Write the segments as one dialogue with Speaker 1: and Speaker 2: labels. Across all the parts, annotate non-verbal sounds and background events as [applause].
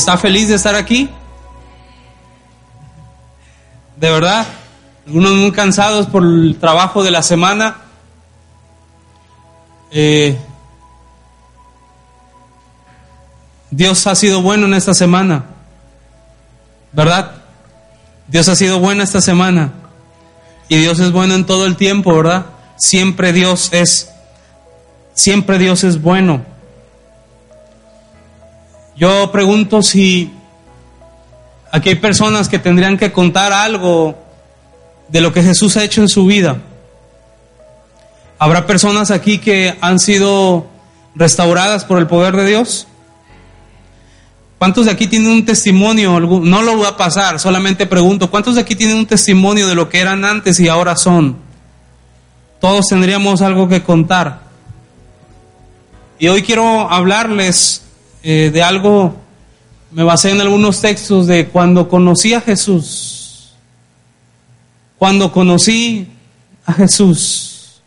Speaker 1: ¿Está feliz de estar aquí? ¿De verdad? Algunos muy cansados por el trabajo de la semana. Eh, Dios ha sido bueno en esta semana, ¿verdad? Dios ha sido bueno esta semana. Y Dios es bueno en todo el tiempo, ¿verdad? Siempre Dios es, siempre Dios es bueno. Yo pregunto si aquí hay personas que tendrían que contar algo de lo que Jesús ha hecho en su vida. ¿Habrá personas aquí que han sido restauradas por el poder de Dios? ¿Cuántos de aquí tienen un testimonio? No lo voy a pasar, solamente pregunto, ¿cuántos de aquí tienen un testimonio de lo que eran antes y ahora son? Todos tendríamos algo que contar. Y hoy quiero hablarles eh, de algo, me basé en algunos textos de cuando conocí a Jesús. Cuando conocí a Jesús.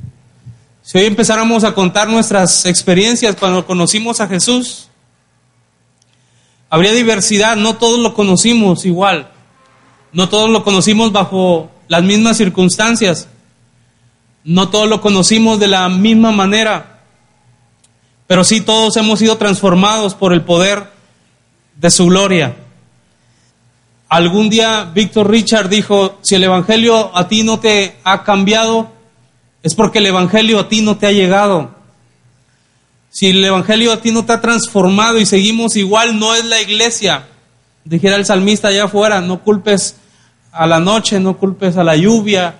Speaker 1: Si hoy empezáramos a contar nuestras experiencias cuando conocimos a Jesús, Habría diversidad, no todos lo conocimos igual, no todos lo conocimos bajo las mismas circunstancias, no todos lo conocimos de la misma manera, pero sí todos hemos sido transformados por el poder de su gloria. Algún día Víctor Richard dijo, si el Evangelio a ti no te ha cambiado, es porque el Evangelio a ti no te ha llegado. Si el Evangelio a ti no te ha transformado y seguimos igual, no es la iglesia. Dijera el salmista allá afuera, no culpes a la noche, no culpes a la lluvia,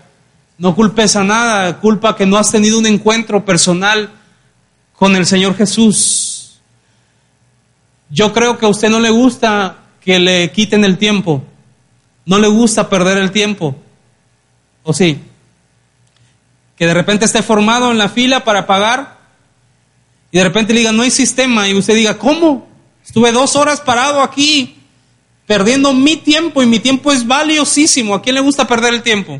Speaker 1: no culpes a nada, culpa que no has tenido un encuentro personal con el Señor Jesús. Yo creo que a usted no le gusta que le quiten el tiempo, no le gusta perder el tiempo, ¿o sí? Que de repente esté formado en la fila para pagar y de repente le digan, no hay sistema, y usted diga, ¿cómo? Estuve dos horas parado aquí, perdiendo mi tiempo, y mi tiempo es valiosísimo. ¿A quién le gusta perder el tiempo?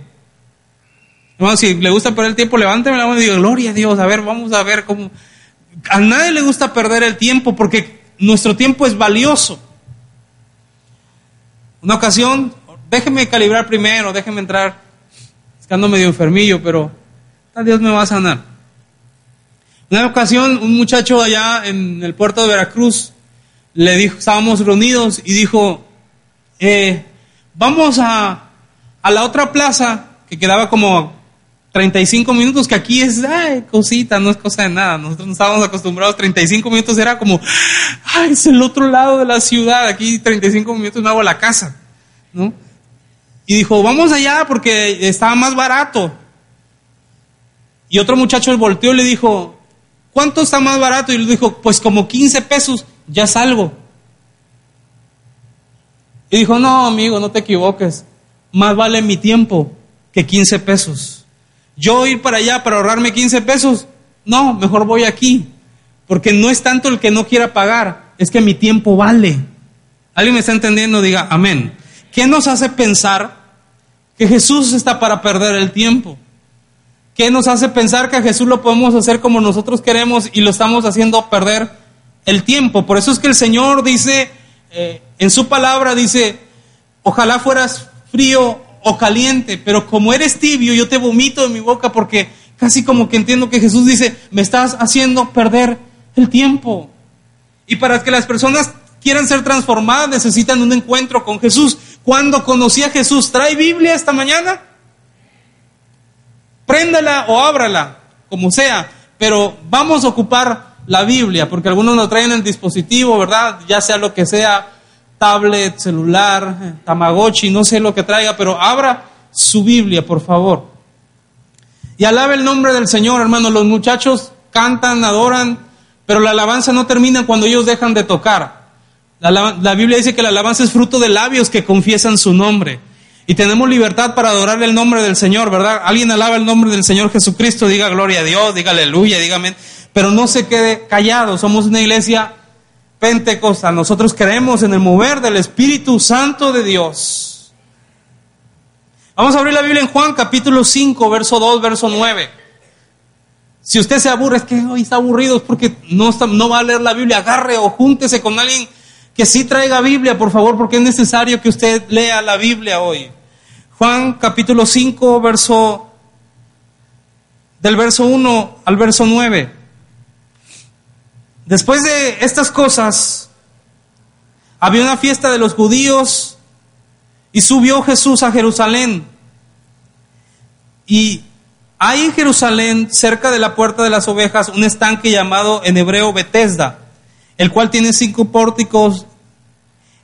Speaker 1: Si le gusta perder el tiempo, levánteme la mano y diga, gloria a Dios, a ver, vamos a ver cómo... A nadie le gusta perder el tiempo porque nuestro tiempo es valioso. Una ocasión, déjeme calibrar primero, déjeme entrar, es que medio enfermillo, pero Dios me va a sanar. Una ocasión, un muchacho allá en el puerto de Veracruz le dijo, estábamos reunidos y dijo, eh, vamos a, a la otra plaza que quedaba como 35 minutos, que aquí es, cosita, no es cosa de nada. Nosotros no estábamos acostumbrados, 35 minutos era como, es el otro lado de la ciudad, aquí 35 minutos no hago la casa, ¿no? Y dijo, vamos allá porque estaba más barato. Y otro muchacho volteó y le dijo, ¿cuánto está más barato? Y le dijo, pues como 15 pesos, ya salgo. Y dijo, no, amigo, no te equivoques, más vale mi tiempo que 15 pesos. Yo ir para allá para ahorrarme 15 pesos, no, mejor voy aquí, porque no es tanto el que no quiera pagar, es que mi tiempo vale. ¿Alguien me está entendiendo? Diga, amén. ¿Qué nos hace pensar que Jesús está para perder el tiempo? ¿Qué nos hace pensar que a Jesús lo podemos hacer como nosotros queremos y lo estamos haciendo perder el tiempo? Por eso es que el Señor dice, eh, en su palabra dice, ojalá fueras frío o caliente, pero como eres tibio, yo te vomito de mi boca porque casi como que entiendo que Jesús dice, me estás haciendo perder el tiempo. Y para que las personas quieran ser transformadas necesitan un encuentro con Jesús. Cuando conocí a Jesús, ¿trae Biblia esta mañana? préndala o ábrala, como sea, pero vamos a ocupar la Biblia, porque algunos nos traen el dispositivo, ¿verdad? Ya sea lo que sea, tablet, celular, tamagotchi, no sé lo que traiga, pero abra su Biblia, por favor. Y alabe el nombre del Señor, hermano. Los muchachos cantan, adoran, pero la alabanza no termina cuando ellos dejan de tocar. La, la Biblia dice que la alabanza es fruto de labios que confiesan su nombre. Y tenemos libertad para adorar el nombre del Señor, ¿verdad? Alguien alaba el nombre del Señor Jesucristo, diga gloria a Dios, diga aleluya, dígame. Pero no se quede callado, somos una iglesia pentecostal. Nosotros creemos en el mover del Espíritu Santo de Dios. Vamos a abrir la Biblia en Juan capítulo 5, verso 2, verso 9. Si usted se aburre, es que hoy está aburrido, es porque no, no va a leer la Biblia, agarre o júntese con alguien que sí traiga Biblia, por favor, porque es necesario que usted lea la Biblia hoy. Juan capítulo 5, verso del verso 1 al verso 9. Después de estas cosas, había una fiesta de los judíos y subió Jesús a Jerusalén. Y hay en Jerusalén, cerca de la puerta de las ovejas, un estanque llamado en hebreo Betesda, el cual tiene cinco pórticos.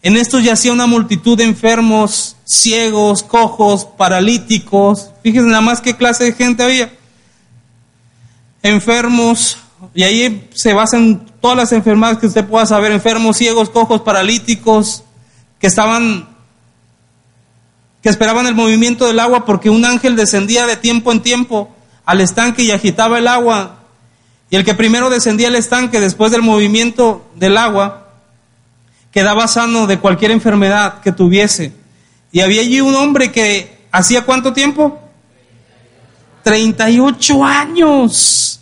Speaker 1: En estos yacía una multitud de enfermos, ciegos, cojos, paralíticos. Fíjense nada más qué clase de gente había. Enfermos, y ahí se basan todas las enfermedades que usted pueda saber, enfermos, ciegos, cojos, paralíticos, que estaban, que esperaban el movimiento del agua porque un ángel descendía de tiempo en tiempo al estanque y agitaba el agua. Y el que primero descendía al estanque después del movimiento del agua, quedaba sano de cualquier enfermedad que tuviese. Y había allí un hombre que hacía cuánto tiempo? 38 años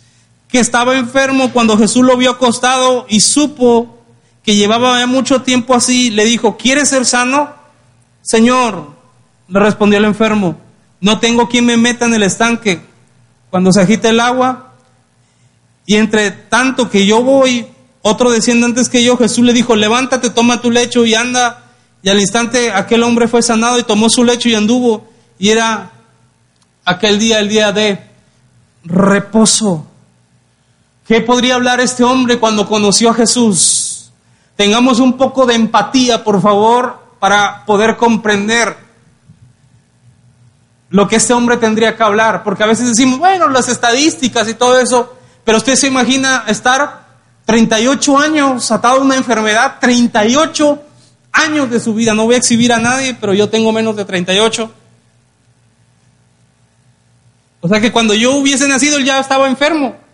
Speaker 1: que estaba enfermo, cuando Jesús lo vio acostado y supo que llevaba mucho tiempo así, le dijo, ¿quieres ser sano? Señor, le respondió el enfermo, no tengo quien me meta en el estanque cuando se agita el agua. Y entre tanto que yo voy, otro desciende antes que yo, Jesús le dijo, levántate, toma tu lecho y anda. Y al instante aquel hombre fue sanado y tomó su lecho y anduvo. Y era aquel día, el día de reposo. ¿Qué podría hablar este hombre cuando conoció a Jesús? Tengamos un poco de empatía, por favor, para poder comprender lo que este hombre tendría que hablar, porque a veces decimos, bueno, las estadísticas y todo eso, pero usted se imagina estar 38 años atado a una enfermedad, 38 años de su vida, no voy a exhibir a nadie, pero yo tengo menos de 38. O sea que cuando yo hubiese nacido él ya estaba enfermo.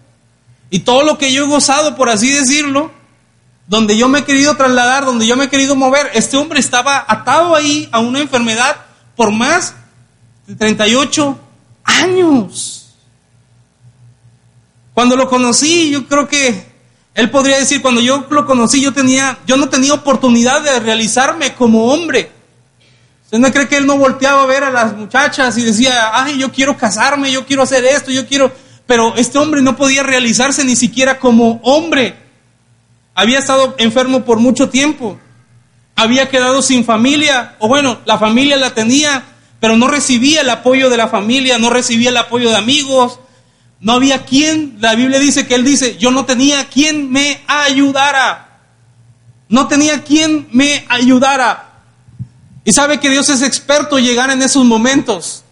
Speaker 1: Y todo lo que yo he gozado, por así decirlo, donde yo me he querido trasladar, donde yo me he querido mover, este hombre estaba atado ahí a una enfermedad por más de 38 años. Cuando lo conocí, yo creo que él podría decir, cuando yo lo conocí, yo tenía, yo no tenía oportunidad de realizarme como hombre. ¿Usted no cree que él no volteaba a ver a las muchachas y decía, ay, yo quiero casarme, yo quiero hacer esto, yo quiero pero este hombre no podía realizarse ni siquiera como hombre. Había estado enfermo por mucho tiempo. Había quedado sin familia, o bueno, la familia la tenía, pero no recibía el apoyo de la familia, no recibía el apoyo de amigos. No había quien, la Biblia dice que él dice, yo no tenía quien me ayudara. No tenía quien me ayudara. Y sabe que Dios es experto en llegar en esos momentos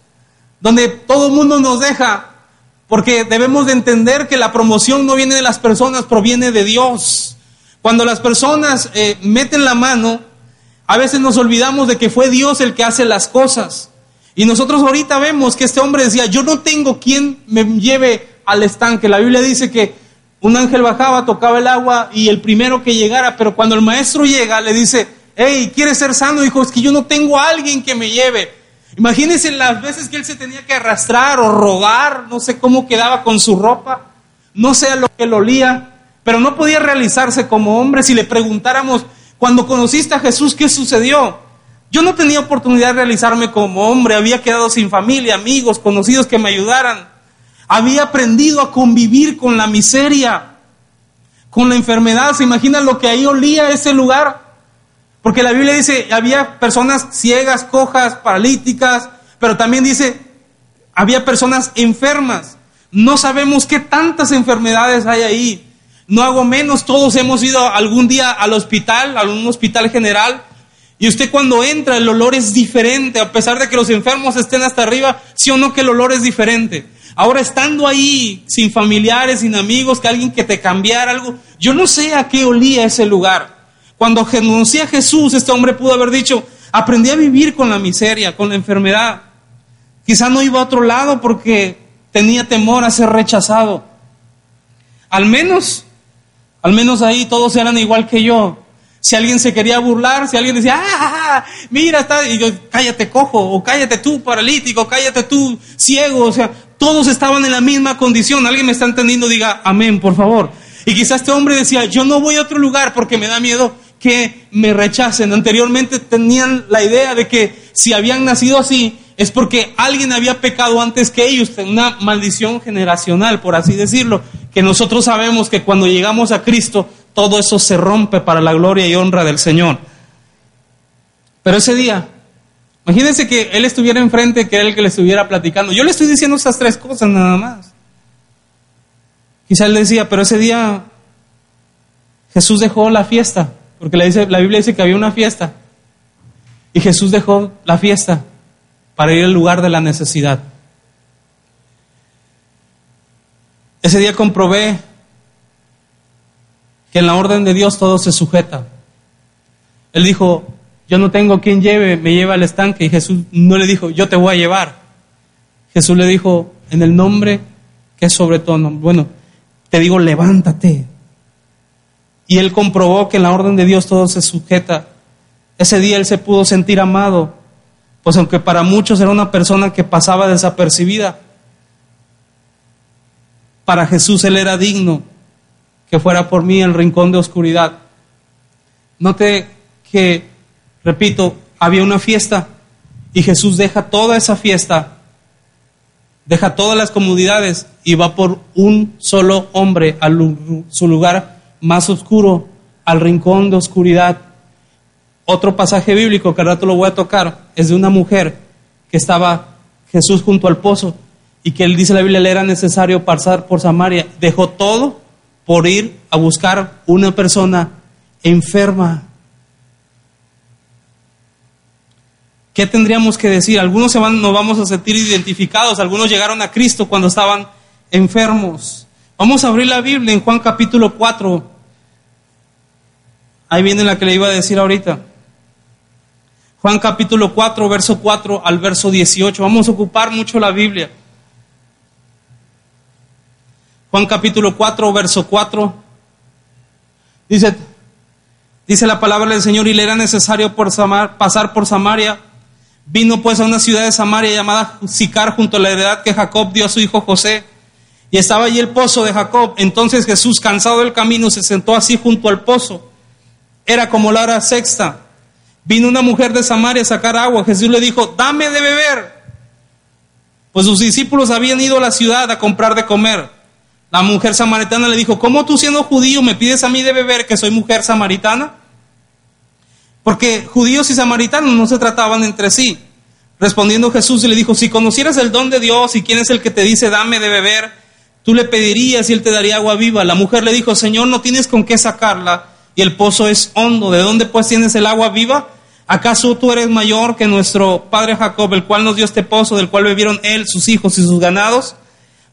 Speaker 1: donde todo el mundo nos deja, porque debemos de entender que la promoción no viene de las personas, proviene de Dios. Cuando las personas eh, meten la mano, a veces nos olvidamos de que fue Dios el que hace las cosas. Y nosotros ahorita vemos que este hombre decía, yo no tengo quien me lleve al estanque. La Biblia dice que un ángel bajaba, tocaba el agua y el primero que llegara, pero cuando el maestro llega le dice, hey, ¿quieres ser sano? Dijo, es que yo no tengo a alguien que me lleve. Imagínense las veces que él se tenía que arrastrar o rogar, no sé cómo quedaba con su ropa, no sé a lo que lo olía, pero no podía realizarse como hombre. Si le preguntáramos, cuando conociste a Jesús, ¿qué sucedió? Yo no tenía oportunidad de realizarme como hombre, había quedado sin familia, amigos, conocidos que me ayudaran. Había aprendido a convivir con la miseria, con la enfermedad. ¿Se imaginan lo que ahí olía ese lugar? Porque la Biblia dice, había personas ciegas, cojas, paralíticas, pero también dice, había personas enfermas. No sabemos qué tantas enfermedades hay ahí. No hago menos, todos hemos ido algún día al hospital, a un hospital general, y usted cuando entra el olor es diferente, a pesar de que los enfermos estén hasta arriba, sí o no que el olor es diferente. Ahora estando ahí, sin familiares, sin amigos, que alguien que te cambiara algo, yo no sé a qué olía ese lugar. Cuando conocía a Jesús, este hombre pudo haber dicho, aprendí a vivir con la miseria, con la enfermedad. Quizá no iba a otro lado porque tenía temor a ser rechazado. Al menos, al menos ahí todos eran igual que yo. Si alguien se quería burlar, si alguien decía, ah, ah, ah mira, está, y yo, cállate cojo, o cállate tú paralítico, cállate tú ciego, o sea, todos estaban en la misma condición. Alguien me está entendiendo, diga amén, por favor. Y quizás este hombre decía, yo no voy a otro lugar porque me da miedo que me rechacen. Anteriormente tenían la idea de que si habían nacido así es porque alguien había pecado antes que ellos, una maldición generacional, por así decirlo, que nosotros sabemos que cuando llegamos a Cristo todo eso se rompe para la gloria y honra del Señor. Pero ese día, imagínense que Él estuviera enfrente, que era el que le estuviera platicando. Yo le estoy diciendo esas tres cosas nada más. Quizá Él decía, pero ese día Jesús dejó la fiesta. Porque la, dice, la Biblia dice que había una fiesta. Y Jesús dejó la fiesta para ir al lugar de la necesidad. Ese día comprobé que en la orden de Dios todo se sujeta. Él dijo, yo no tengo quien lleve, me lleva al estanque. Y Jesús no le dijo, yo te voy a llevar. Jesús le dijo, en el nombre que es sobre todo, bueno, te digo, levántate, y él comprobó que en la orden de Dios todo se sujeta. Ese día él se pudo sentir amado, pues aunque para muchos era una persona que pasaba desapercibida, para Jesús él era digno que fuera por mí el rincón de oscuridad. Note que, repito, había una fiesta y Jesús deja toda esa fiesta, deja todas las comodidades y va por un solo hombre a su lugar más oscuro, al rincón de oscuridad. Otro pasaje bíblico que al rato lo voy a tocar es de una mujer que estaba Jesús junto al pozo y que él dice la Biblia le era necesario pasar por Samaria. Dejó todo por ir a buscar una persona enferma. ¿Qué tendríamos que decir? Algunos se nos vamos a sentir identificados, algunos llegaron a Cristo cuando estaban enfermos. Vamos a abrir la Biblia en Juan capítulo 4, Ahí viene la que le iba a decir ahorita. Juan capítulo 4, verso 4 al verso 18. Vamos a ocupar mucho la Biblia. Juan capítulo 4, verso 4. Dice, dice la palabra del Señor, y le era necesario pasar por Samaria. Vino pues a una ciudad de Samaria llamada Sicar, junto a la heredad que Jacob dio a su hijo José. Y estaba allí el pozo de Jacob. Entonces Jesús, cansado del camino, se sentó así junto al pozo. Era como la hora sexta. Vino una mujer de Samaria a sacar agua. Jesús le dijo, dame de beber. Pues sus discípulos habían ido a la ciudad a comprar de comer. La mujer samaritana le dijo, ¿cómo tú siendo judío me pides a mí de beber que soy mujer samaritana? Porque judíos y samaritanos no se trataban entre sí. Respondiendo Jesús le dijo, si conocieras el don de Dios y quién es el que te dice dame de beber, tú le pedirías y él te daría agua viva. La mujer le dijo, Señor, no tienes con qué sacarla y el pozo es hondo. ¿De dónde pues tienes el agua viva? ¿Acaso tú eres mayor que nuestro padre Jacob, el cual nos dio este pozo, del cual bebieron él, sus hijos y sus ganados?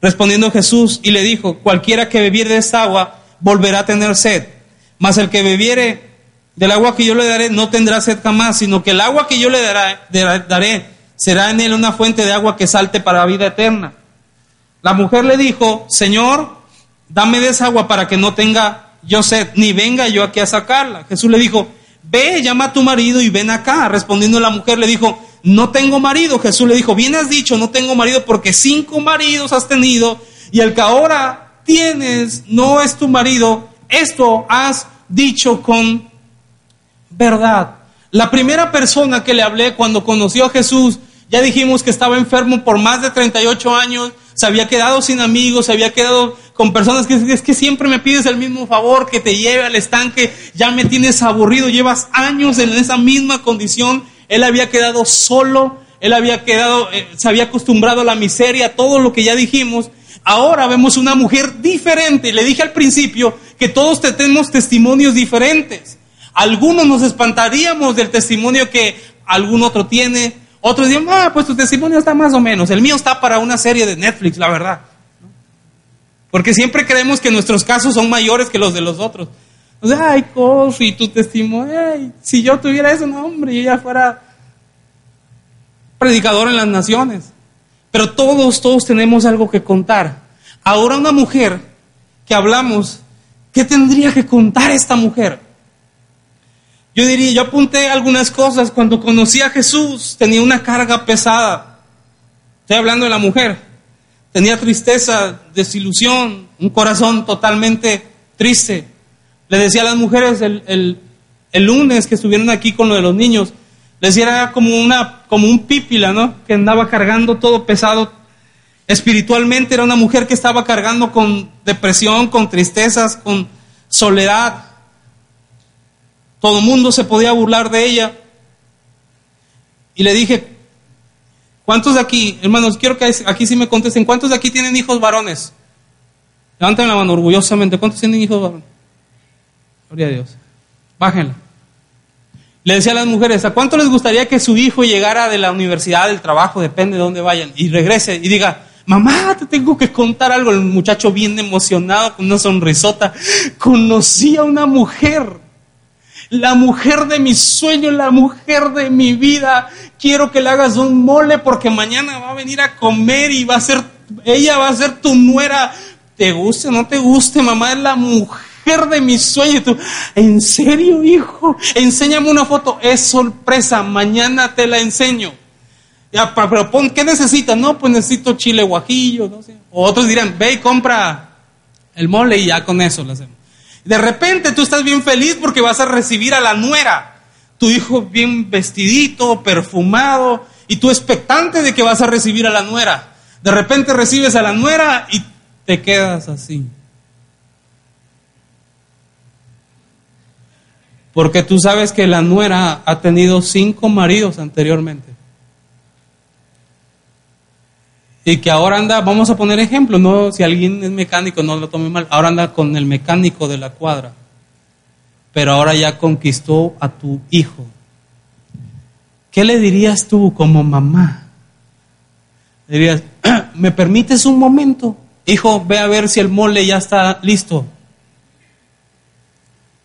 Speaker 1: Respondiendo Jesús y le dijo, cualquiera que bebiere de esta agua volverá a tener sed, mas el que bebiere del agua que yo le daré no tendrá sed jamás, sino que el agua que yo le daré será en él una fuente de agua que salte para la vida eterna. La mujer le dijo, Señor, dame de esa agua para que no tenga yo sé, ni venga yo aquí a sacarla. Jesús le dijo, ve, llama a tu marido y ven acá. Respondiendo la mujer le dijo, no tengo marido. Jesús le dijo, bien has dicho, no tengo marido porque cinco maridos has tenido y el que ahora tienes no es tu marido. Esto has dicho con verdad. La primera persona que le hablé cuando conoció a Jesús, ya dijimos que estaba enfermo por más de 38 años, se había quedado sin amigos, se había quedado con personas que es que siempre me pides el mismo favor, que te lleve al estanque, ya me tienes aburrido, llevas años en esa misma condición. Él había quedado solo, él había quedado, eh, se había acostumbrado a la miseria, todo lo que ya dijimos. Ahora vemos una mujer diferente. Le dije al principio que todos tenemos testimonios diferentes. Algunos nos espantaríamos del testimonio que algún otro tiene. Otros dirían, ah, pues tu testimonio está más o menos. El mío está para una serie de Netflix, la verdad. Porque siempre creemos que nuestros casos son mayores que los de los otros. O sea, ay, Kofi, tu testimonio, si yo tuviera eso, no, hombre, yo ya fuera predicador en las naciones. Pero todos, todos tenemos algo que contar. Ahora una mujer que hablamos, ¿qué tendría que contar esta mujer? Yo diría, yo apunté algunas cosas. Cuando conocí a Jesús, tenía una carga pesada. Estoy hablando de la mujer. Tenía tristeza, desilusión, un corazón totalmente triste. Le decía a las mujeres, el, el lunes que estuvieron aquí con lo de los niños, les era como, una, como un pípila, ¿no? Que andaba cargando todo pesado. Espiritualmente era una mujer que estaba cargando con depresión, con tristezas, con soledad. Todo el mundo se podía burlar de ella. Y le dije, ¿cuántos de aquí, hermanos, quiero que aquí sí me contesten, ¿cuántos de aquí tienen hijos varones? Levanten la mano orgullosamente, ¿cuántos tienen hijos varones? Gloria a Dios. Bájenla. Le decía a las mujeres, ¿a cuánto les gustaría que su hijo llegara de la universidad, del trabajo, depende de dónde vayan, y regrese y diga, mamá, te tengo que contar algo? El muchacho bien emocionado, con una sonrisota, conocí a una mujer, la mujer de mi sueño, la mujer de mi vida. Quiero que le hagas un mole porque mañana va a venir a comer y va a ser, ella va a ser tu nuera. ¿Te guste o no te guste, mamá? Es la mujer de mis sueños. Tú, ¿En serio, hijo? Enséñame una foto. Es sorpresa. Mañana te la enseño. Ya, pero pon, ¿qué necesitas? No, pues necesito chile guajillo. No sé. O otros dirán, ve y compra el mole y ya con eso lo hacemos. De repente tú estás bien feliz porque vas a recibir a la nuera. Tu hijo bien vestidito, perfumado, y tú expectante de que vas a recibir a la nuera. De repente recibes a la nuera y te quedas así. Porque tú sabes que la nuera ha tenido cinco maridos anteriormente. Y que ahora anda, vamos a poner ejemplo, no si alguien es mecánico, no lo tome mal, ahora anda con el mecánico de la cuadra. Pero ahora ya conquistó a tu hijo. ¿Qué le dirías tú como mamá? Dirías, [clears throat] ¿me permites un momento? Hijo, ve a ver si el mole ya está listo.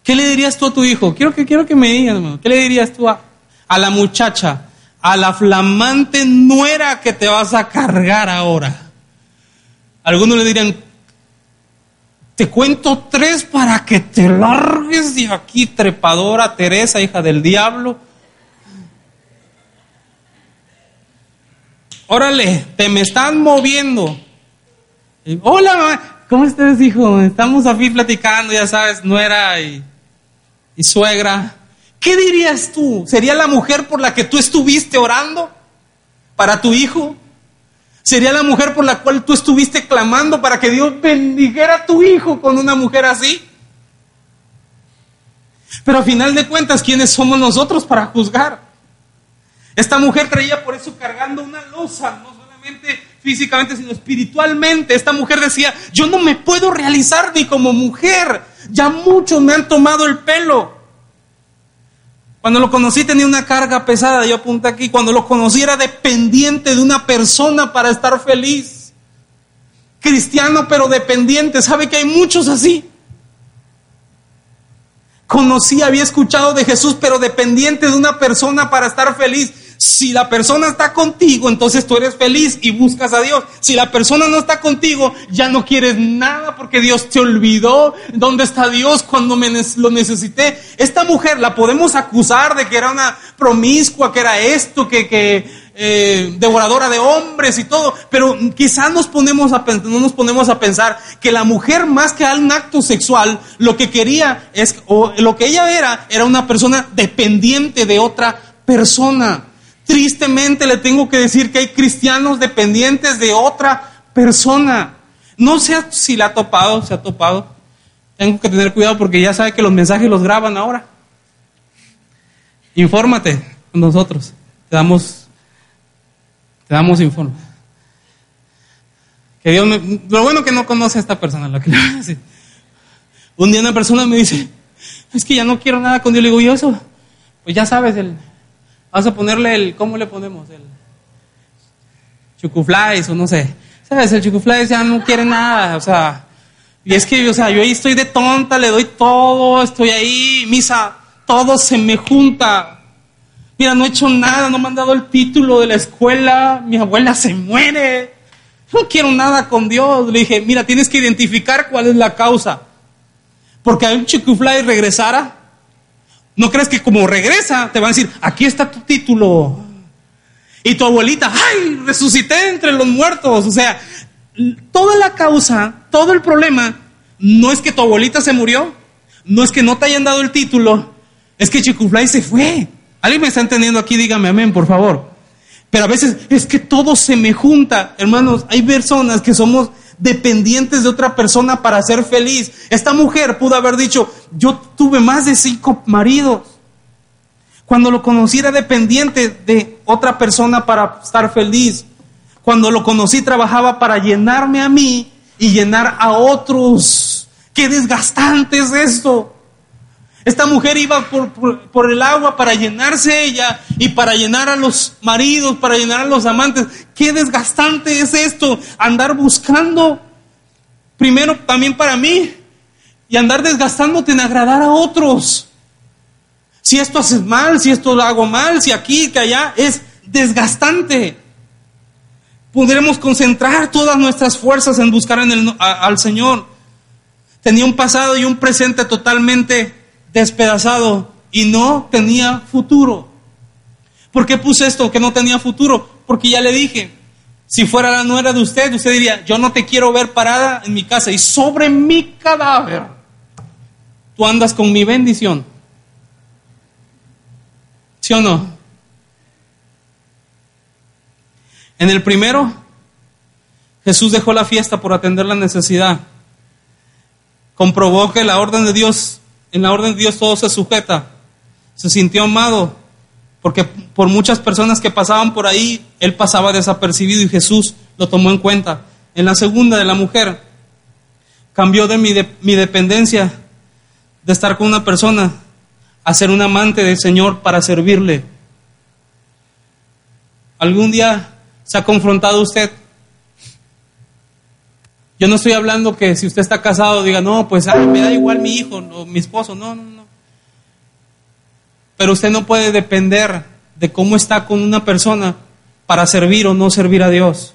Speaker 1: ¿Qué le dirías tú a tu hijo? Quiero que, quiero que me hermano. ¿Qué le dirías tú a, a la muchacha, a la flamante nuera que te vas a cargar ahora? Algunos le dirían, te cuento tres para que te largues de aquí, trepadora Teresa, hija del diablo. Órale, te me están moviendo. Hola, ¿cómo estás, hijo? Estamos aquí platicando, ya sabes, nuera y y suegra, ¿qué dirías tú? ¿Sería la mujer por la que tú estuviste orando para tu hijo? ¿Sería la mujer por la cual tú estuviste clamando para que Dios bendijera a tu hijo con una mujer así? Pero a final de cuentas, ¿quiénes somos nosotros para juzgar? Esta mujer traía por eso cargando una losa, no solamente físicamente, sino espiritualmente. Esta mujer decía, yo no me puedo realizar ni como mujer, ya muchos me han tomado el pelo. Cuando lo conocí tenía una carga pesada, yo apunté aquí, cuando lo conocí era dependiente de una persona para estar feliz. Cristiano pero dependiente, ¿sabe que hay muchos así? Conocí, había escuchado de Jesús pero dependiente de una persona para estar feliz. Si la persona está contigo, entonces tú eres feliz y buscas a Dios. Si la persona no está contigo, ya no quieres nada porque Dios te olvidó. ¿Dónde está Dios cuando me lo necesité? Esta mujer la podemos acusar de que era una promiscua, que era esto, que, que eh, devoradora de hombres y todo, pero quizás nos ponemos a, no nos ponemos a pensar que la mujer más que un acto sexual, lo que quería es, o lo que ella era, era una persona dependiente de otra persona. Tristemente le tengo que decir que hay cristianos dependientes de otra persona. No sé si la ha topado, se ha topado. Tengo que tener cuidado porque ya sabe que los mensajes los graban ahora. Infórmate con nosotros. Te damos, te damos informe. Que Dios lo bueno que no conoce a esta persona, Un día una persona me dice, es que ya no quiero nada con Dios. Le digo, ¿y eso? Pues ya sabes, el, Vamos a ponerle el, ¿cómo le ponemos? El chucuflies o no sé. ¿Sabes? El chucuflies ya no quiere nada, o sea. Y es que, o sea, yo ahí estoy de tonta, le doy todo, estoy ahí, misa, todo se me junta. Mira, no he hecho nada, no me han dado el título de la escuela, mi abuela se muere. No quiero nada con Dios. Le dije, mira, tienes que identificar cuál es la causa. Porque a un chucufly regresara, ¿No crees que como regresa te van a decir, aquí está tu título? Y tu abuelita, ¡ay! Resucité entre los muertos. O sea, toda la causa, todo el problema, no es que tu abuelita se murió, no es que no te hayan dado el título, Es que Chicuflay se fue. ¿Alguien me está entendiendo aquí? Dígame amén, por favor. Pero a veces es que todo se me junta. Hermanos, hay personas que somos dependientes de otra persona para ser feliz. Esta mujer pudo haber dicho, yo tuve más de cinco maridos. Cuando lo conocí era dependiente de otra persona para estar feliz. Cuando lo conocí trabajaba para llenarme a mí y llenar a otros. Qué desgastante es esto. Esta mujer iba por, el agua para llenarse ella y para llenar a los maridos, para llenar a los amantes. Qué desgastante es esto, andar buscando, primero también para mí, y andar desgastándote en agradar a otros. Si esto haces mal, si esto lo hago mal, si aquí, que allá, es desgastante. Podremos concentrar todas nuestras fuerzas en buscar al Señor. Tenía un pasado y un presente totalmente despedazado y no tenía futuro. ¿Por qué puse esto que no tenía futuro? Porque ya le dije, si fuera la nuera de usted, usted diría, yo no te quiero ver parada en mi casa y sobre mi cadáver tú andas con mi bendición. ¿Sí o no? En el primero, Jesús dejó la fiesta por atender la necesidad. Comprobó que la orden de Dios en la orden de Dios todo se sujeta. Se sintió amado porque por muchas personas que pasaban por ahí, él pasaba desapercibido y Jesús lo tomó en cuenta. En la segunda de la mujer, cambió de mi, mi dependencia de estar con una persona a ser un amante del Señor para servirle. ¿Algún día se ha confrontado usted yo no estoy hablando que si usted está casado diga, no, pues me da igual mi hijo o mi esposo. No, no, no. Pero usted no puede depender de cómo está con una persona para servir o no servir a Dios.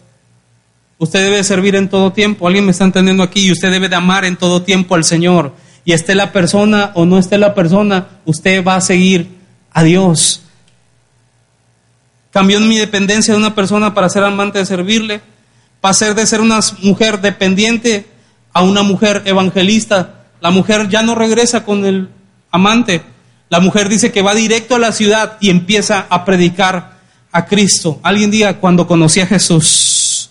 Speaker 1: Usted debe servir en todo tiempo. Alguien me está entendiendo aquí. Y usted debe de amar en todo tiempo al Señor. Y esté la persona o no esté la persona, usted va a seguir a Dios. Cambió mi dependencia de una persona para ser amante de servirle pasar de ser una mujer dependiente a una mujer evangelista. La mujer ya no regresa con el amante. La mujer dice que va directo a la ciudad y empieza a predicar a Cristo. Alguien diga, cuando conocí a Jesús.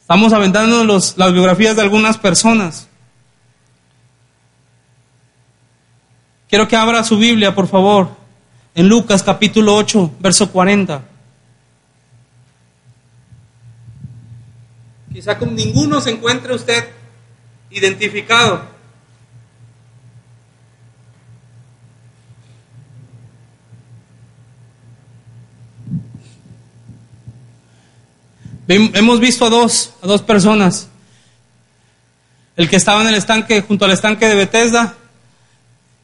Speaker 1: Estamos aventando las biografías de algunas personas. Quiero que abra su Biblia, por favor, en Lucas capítulo 8, verso 40. Quizá con ninguno se encuentre usted identificado. Hemos visto a dos, a dos personas. El que estaba en el estanque, junto al estanque de Bethesda,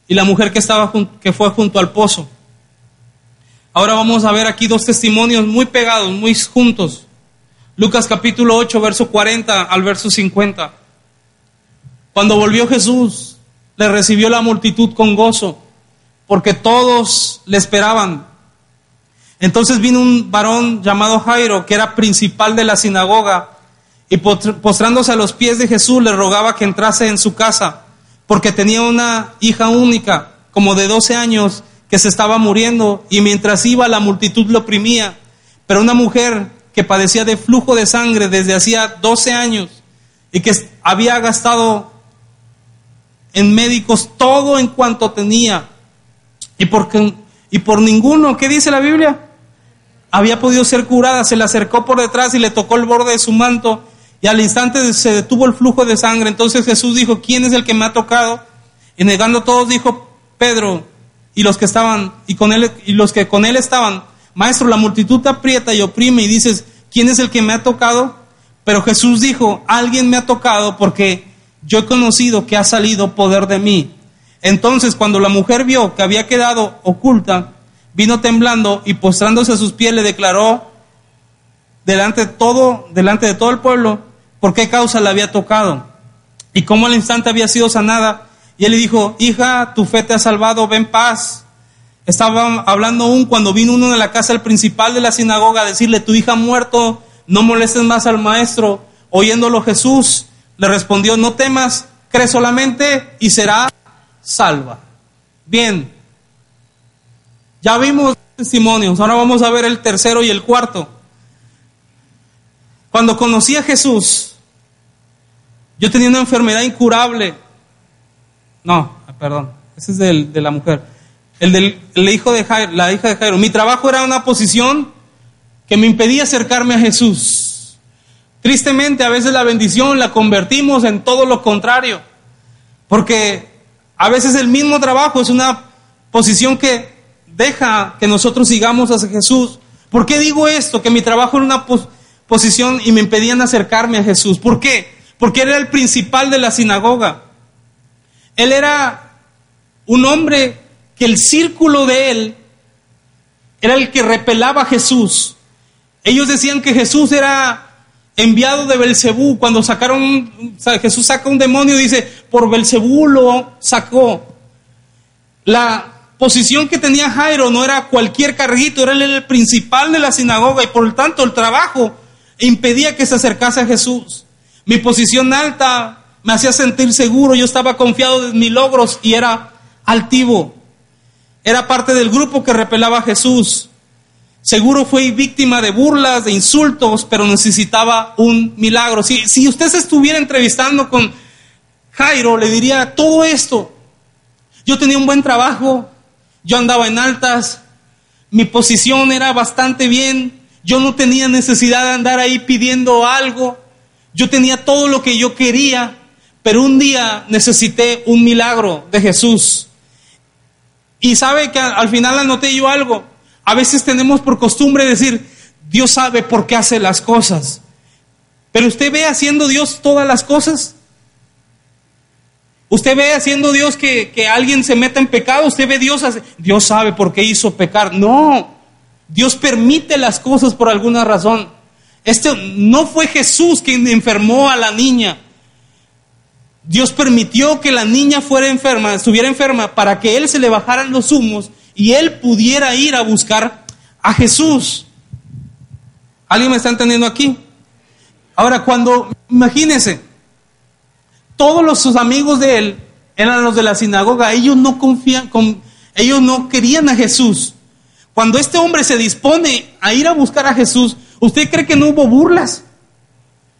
Speaker 1: y la mujer que, estaba, que fue junto al pozo. Ahora vamos a ver aquí dos testimonios muy pegados, muy juntos. Lucas capítulo 8, verso 40 al verso 50. Cuando volvió Jesús, le recibió la multitud con gozo, porque todos le esperaban. Entonces vino un varón llamado Jairo, que era principal de la sinagoga, y postrándose a los pies de Jesús le rogaba que entrase en su casa, porque tenía una hija única, como de 12 años, que se estaba muriendo, y mientras iba la multitud lo oprimía. Pero una mujer que padecía de flujo de sangre desde hacía 12 años y que había gastado en médicos todo en cuanto tenía y por, y por ninguno, ¿qué dice la Biblia? Había podido ser curada, se le acercó por detrás y le tocó el borde de su manto y al instante se detuvo el flujo de sangre. Entonces Jesús dijo, ¿quién es el que me ha tocado? Y negando todos dijo Pedro y los que estaban y con él y los que con él estaban, Maestro, la multitud te aprieta y oprime y dices, ¿quién es el que me ha tocado? Pero Jesús dijo, alguien me ha tocado porque yo he conocido que ha salido poder de mí. Entonces, cuando la mujer vio que había quedado oculta, vino temblando y postrándose a sus pies le declaró delante de todo, delante de todo el pueblo, por qué causa la había tocado y cómo al instante había sido sanada. Y él le dijo, hija, tu fe te ha salvado, ven paz. Estaba hablando aún cuando vino uno de la casa del principal de la sinagoga a decirle, tu hija ha muerto, no molestes más al maestro. Oyéndolo Jesús le respondió, no temas, cree solamente y será salva. Bien, ya vimos testimonios, ahora vamos a ver el tercero y el cuarto. Cuando conocí a Jesús, yo tenía una enfermedad incurable. No, perdón, ese es de la mujer. El del el hijo de Jairo, la hija de Jairo. Mi trabajo era una posición que me impedía acercarme a Jesús. Tristemente, a veces la bendición la convertimos en todo lo contrario. Porque a veces el mismo trabajo es una posición que deja que nosotros sigamos hacia Jesús. ¿Por qué digo esto? Que mi trabajo era una posición y me impedían acercarme a Jesús. ¿Por qué? Porque era el principal de la sinagoga. Él era un hombre que el círculo de él era el que repelaba a Jesús. Ellos decían que Jesús era enviado de Belcebú. Cuando sacaron, Jesús saca un demonio, dice, por Belcebú lo sacó. La posición que tenía Jairo no era cualquier carguito, era el principal de la sinagoga y por lo tanto el trabajo impedía que se acercase a Jesús. Mi posición alta me hacía sentir seguro, yo estaba confiado en mis logros y era altivo. Era parte del grupo que repelaba a Jesús. Seguro fue víctima de burlas, de insultos, pero necesitaba un milagro. Si, si usted se estuviera entrevistando con Jairo, le diría todo esto. Yo tenía un buen trabajo, yo andaba en altas, mi posición era bastante bien, yo no tenía necesidad de andar ahí pidiendo algo, yo tenía todo lo que yo quería, pero un día necesité un milagro de Jesús. Y sabe que al final anoté yo algo. A veces tenemos por costumbre decir, Dios sabe por qué hace las cosas. Pero usted ve haciendo Dios todas las cosas. Usted ve haciendo Dios que, que alguien se meta en pecado. Usted ve Dios, hace, Dios sabe por qué hizo pecar. No, Dios permite las cosas por alguna razón. Este no fue Jesús quien enfermó a la niña. Dios permitió que la niña fuera enferma, estuviera enferma, para que él se le bajaran los humos y él pudiera ir a buscar a Jesús. ¿Alguien me está entendiendo aquí? Ahora, cuando, imagínense, todos los, sus amigos de él eran los de la sinagoga, ellos no confían, con, ellos no querían a Jesús. Cuando este hombre se dispone a ir a buscar a Jesús, ¿usted cree que no hubo burlas?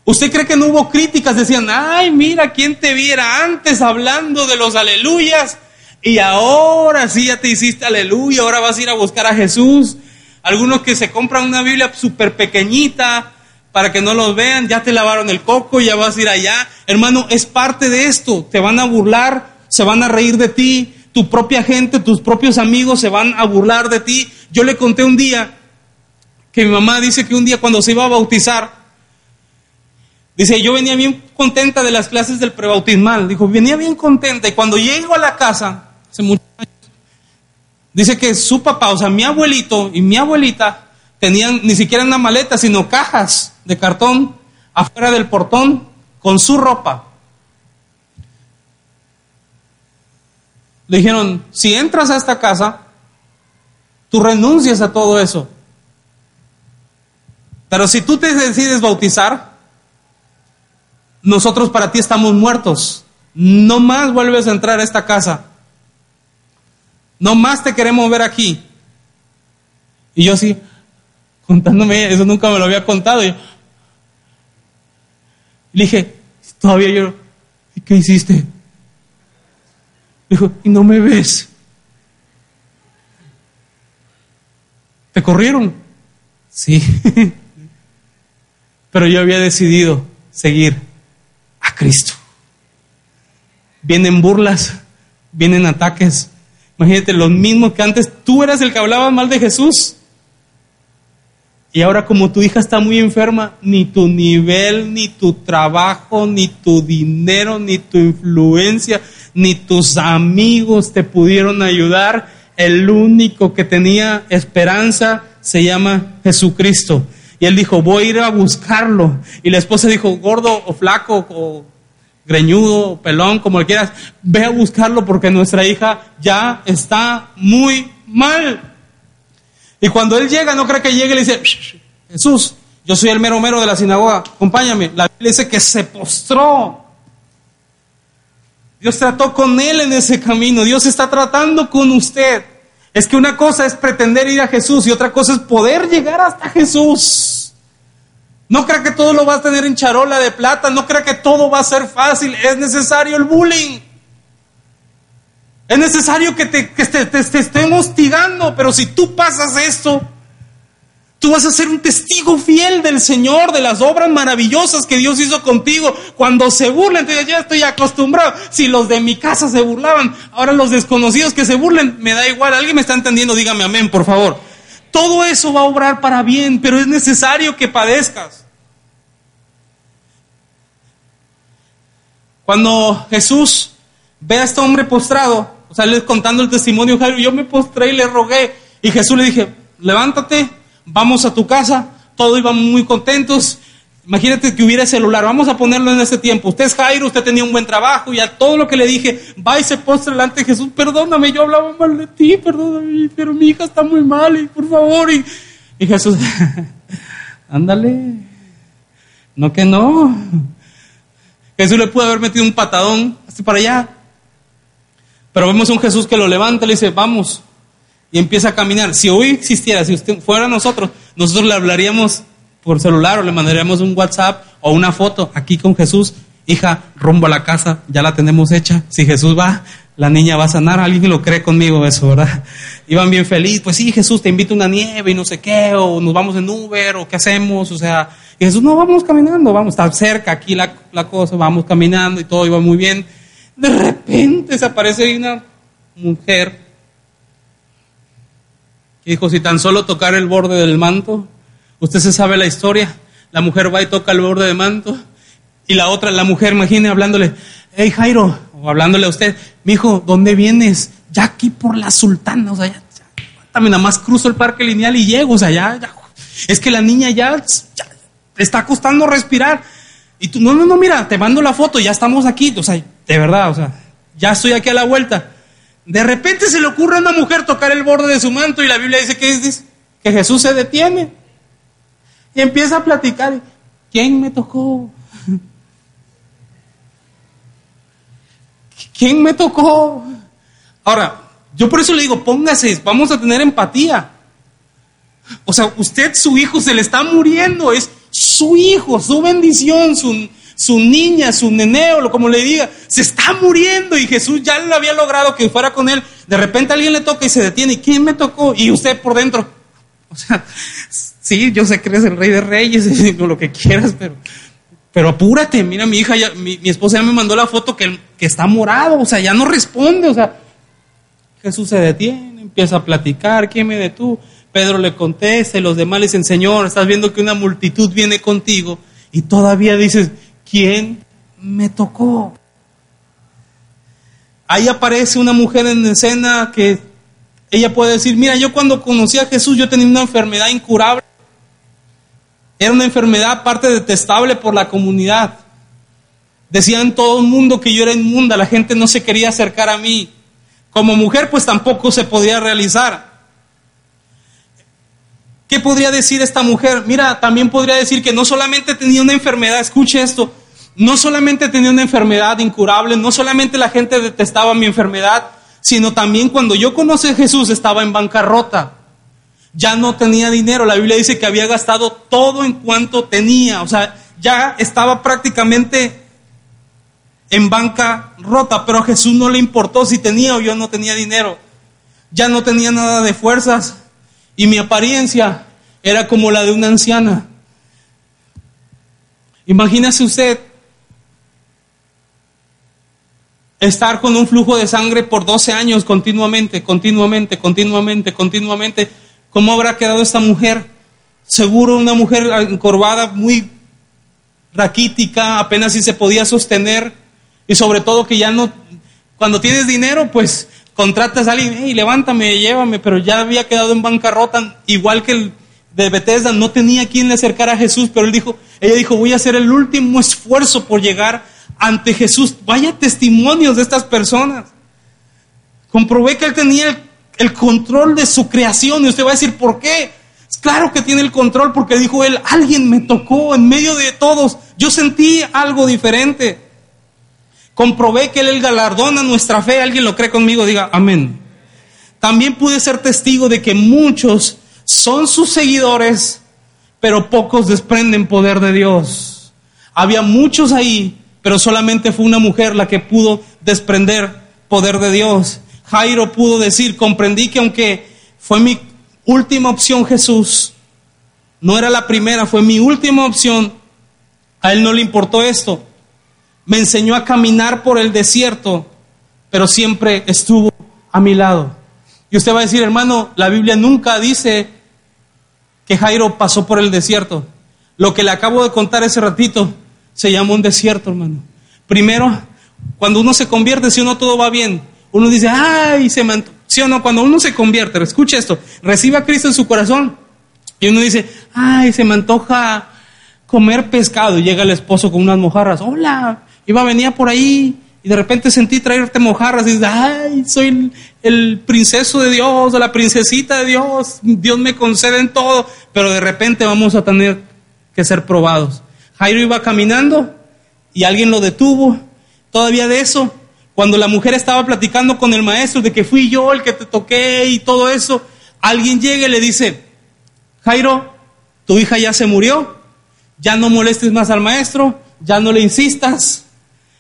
Speaker 1: ¿Usted cree que no hubo críticas? Decían, ay, mira, ¿quién te viera antes hablando de los aleluyas? Y ahora sí ya te hiciste aleluya, ahora vas a ir a buscar a Jesús. Algunos que se compran una Biblia súper pequeñita para que no los vean, ya te lavaron el coco, ya vas a ir allá. Hermano, es parte de esto. Te van a burlar, se van a reír de ti, tu propia gente, tus propios amigos se van a burlar de ti. Yo le conté un día que mi mamá dice que un día cuando se iba a bautizar, dice, yo venía bien contenta de las clases del prebautismal. Dijo, venía bien contenta y cuando llego a la casa, hace muchos años. Dice que su papá, o sea, mi abuelito y mi abuelita tenían ni siquiera una maleta, sino cajas de cartón afuera del portón con su ropa. Le dijeron, si entras a esta casa, tú renuncias a todo eso. Pero si tú te decides bautizar, nosotros para ti estamos muertos. No más vuelves a entrar a esta casa. No más te queremos ver aquí. Y yo así, contándome, eso nunca me lo había contado. Le dije, todavía yo, ¿y qué hiciste? Dijo, ¿y no me ves? ¿Te corrieron? Sí. [laughs] Pero yo había decidido seguir Cristo. Vienen burlas, vienen ataques, Imagínate, lo mismo que antes tú eras el que hablaba mal de Jesús. Y ahora como tu hija está muy enferma, ni tu nivel, ni tu trabajo, ni tu dinero, ni tu influencia, ni tus amigos te pudieron ayudar. El único que tenía esperanza se llama Jesucristo. Y él dijo, voy a ir a buscarlo. Y la esposa dijo, gordo o flaco o greñudo, pelón, como quieras, ve a buscarlo porque nuestra hija ya está muy mal. Y cuando él llega, no cree que llegue le dice, Jesús, yo soy el mero mero de la sinagoga, acompáñame. La Biblia dice que se postró. Dios trató con él en ese camino. Dios está tratando con usted. Es que una cosa es pretender ir a Jesús y otra cosa es poder llegar hasta Jesús. No crea que todo lo va a tener en charola de plata, no crea que todo va a ser fácil, es necesario el bullying. Es necesario que te, que te, te, te estén hostigando, pero si tú pasas esto, Tú vas a ser un testigo fiel del Señor, de las obras maravillosas que Dios hizo contigo. Cuando se burlen, entonces ya estoy acostumbrado. Si los de mi casa se burlaban, ahora los desconocidos que se burlen, me da igual. ¿Alguien me está entendiendo? Dígame amén, por favor. Todo eso va a obrar para bien, pero es necesario que padezcas. Cuando Jesús ve a este hombre postrado, o sea, les contando el testimonio, yo me postré y le rogué. Y Jesús le dije, levántate, vamos a tu casa, todos íbamos muy contentos. Imagínate que hubiera celular, vamos a ponerlo en ese tiempo. Usted es Jairo, usted tenía un buen trabajo y a todo lo que le dije, va y se postra delante de Jesús, perdóname, yo hablaba mal de ti, perdóname, pero mi hija está muy mal y por favor. Y, Jesús, [laughs] ándale, no que no. Jesús le pudo haber metido un patadón así para allá. Pero vemos un Jesús que lo levanta y le dice, vamos, y empieza a caminar. Si hoy existiera, si usted fuera nosotros, nosotros le hablaríamos por celular o le mandaríamos un WhatsApp o una foto aquí con Jesús. Hija, rumbo a la casa, ya la tenemos hecha. Si Jesús va, la niña va a sanar. Alguien lo cree conmigo eso, ¿verdad? Iban bien feliz. Pues sí, Jesús, te invito a una nieve y no sé qué, o nos vamos en Uber, o qué hacemos. O sea, Jesús, no, vamos caminando, vamos, está cerca aquí la, la cosa, vamos caminando y todo iba muy bien. De repente se aparece una mujer dijo, si tan solo tocar el borde del manto, usted se sabe la historia, la mujer va y toca el borde del manto, y la otra, la mujer, imagine hablándole, hey Jairo, o hablándole a usted, mi hijo, ¿dónde vienes? Ya aquí por la sultana, o sea, ya, también nada más cruzo el parque lineal y llego, o sea, ya, ya, es que la niña ya, ya está costando respirar. Y tú, no, no, no, mira, te mando la foto, ya estamos aquí, o sea, de verdad, o sea, ya estoy aquí a la vuelta. De repente se le ocurre a una mujer tocar el borde de su manto y la Biblia dice que, que Jesús se detiene y empieza a platicar. ¿Quién me tocó? [laughs] ¿Quién me tocó? Ahora, yo por eso le digo, póngase, vamos a tener empatía. O sea, usted, su hijo, se le está muriendo, es su hijo, su bendición, su, su niña, su neneo, como le diga, se está muriendo y Jesús ya lo había logrado que fuera con él. De repente alguien le toca y se detiene. ¿Y quién me tocó? Y usted por dentro. O sea, sí, yo sé que eres el rey de reyes, lo que quieras, pero, pero apúrate. Mira, mi hija, ya, mi, esposa ya me mandó la foto que, que está morado, o sea, ya no responde, o sea. Jesús se detiene, empieza a platicar, ¿quién me detuvo? Pedro le contesta y los demás le dicen, Señor, estás viendo que una multitud viene contigo y todavía dices, ¿quién me tocó? Ahí aparece una mujer en escena que ella puede decir, mira, yo cuando conocí a Jesús yo tenía una enfermedad incurable. Era una enfermedad parte detestable por la comunidad. Decían todo el mundo que yo era inmunda, la gente no se quería acercar a mí. Como mujer pues tampoco se podía realizar. ¿Qué podría decir esta mujer? Mira, también podría decir que no solamente tenía una enfermedad, escuche esto, no solamente tenía una enfermedad incurable, no solamente la gente detestaba mi enfermedad, sino también cuando yo conocí a Jesús estaba en bancarrota. Ya no tenía dinero. La Biblia dice que había gastado todo en cuanto tenía. O sea, ya estaba prácticamente en bancarrota, pero a Jesús no le importó si tenía o yo no tenía dinero. Ya no tenía nada de fuerzas y mi apariencia era como la de una anciana. Imagínese usted estar con un flujo de sangre por 12 años continuamente, continuamente, continuamente, continuamente. ¿Cómo habrá quedado esta mujer? Seguro una mujer encorvada, muy raquítica, apenas si se podía sostener y sobre todo que ya no, cuando tienes dinero, pues contratas a alguien, hey, levántame, llévame, pero ya había quedado en bancarrota, igual que el de Bethesda, no tenía quien le acercara a Jesús, pero él dijo, ella dijo, voy a hacer el último esfuerzo por llegar ante Jesús. Vaya testimonios de estas personas. Comprobé que él tenía el, control de su creación y usted va a decir, ¿por qué? Claro que tiene el control porque dijo él, alguien me tocó en medio de todos, yo sentí algo diferente. Comprobé que Él galardona nuestra fe. ¿Alguien lo cree conmigo? Diga amén. También pude ser testigo de que muchos son sus seguidores, pero pocos desprenden poder de Dios. Había muchos ahí, pero solamente fue una mujer la que pudo desprender poder de Dios. Jairo pudo decir, comprendí que aunque fue mi última opción Jesús, no era la primera, fue mi última opción, a él no le importó esto. Me enseñó a caminar por el desierto, pero siempre estuvo a mi lado. Y usted va a decir, hermano, la Biblia nunca dice que Jairo pasó por el desierto. Lo que le acabo de contar ese ratito se llama un desierto, hermano. Primero, cuando uno se convierte, si uno todo va bien, uno dice, ay, se me... ¿Sí o no? Cuando uno se convierte, escucha esto, recibe a Cristo en su corazón y uno dice, ay, se me antoja comer pescado. Y llega el esposo con unas mojarras, hola, iba a venir por ahí y de repente sentí traerte mojarras y dices, ay, soy el, el princeso de Dios, la princesita de Dios, Dios me concede en todo, pero de repente vamos a tener que ser probados. Jairo iba caminando y alguien lo detuvo. Todavía de eso, cuando la mujer estaba platicando con el maestro de que fui yo el que te toqué y todo eso, alguien llega y le dice, Jairo, tu hija ya se murió, ya no molestes más al maestro, ya no le insistas.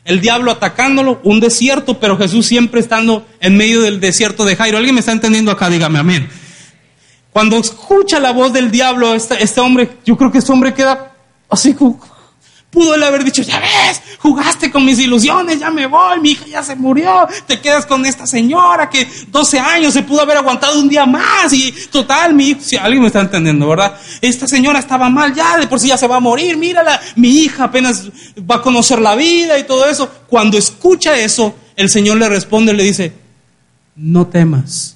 Speaker 1: El diablo atacándolo, un desierto, pero Jesús siempre estando en medio del desierto de Jairo. ¿Alguien me está entendiendo acá? Dígame, amén. Cuando escucha la voz del diablo, este, este hombre, yo creo que este hombre queda así como, Pudo él haber dicho, ya ves, jugaste con mis ilusiones, ya me voy, mi hija ya se murió, te quedas con esta señora que 12 años se pudo haber aguantado un día más y total, mi si alguien me está entendiendo, ¿verdad? Esta señora estaba mal ya, de por sí ya se va a morir, mírala, mi hija apenas va a conocer la vida y todo eso. Cuando escucha eso, el Señor le responde le dice, no temas,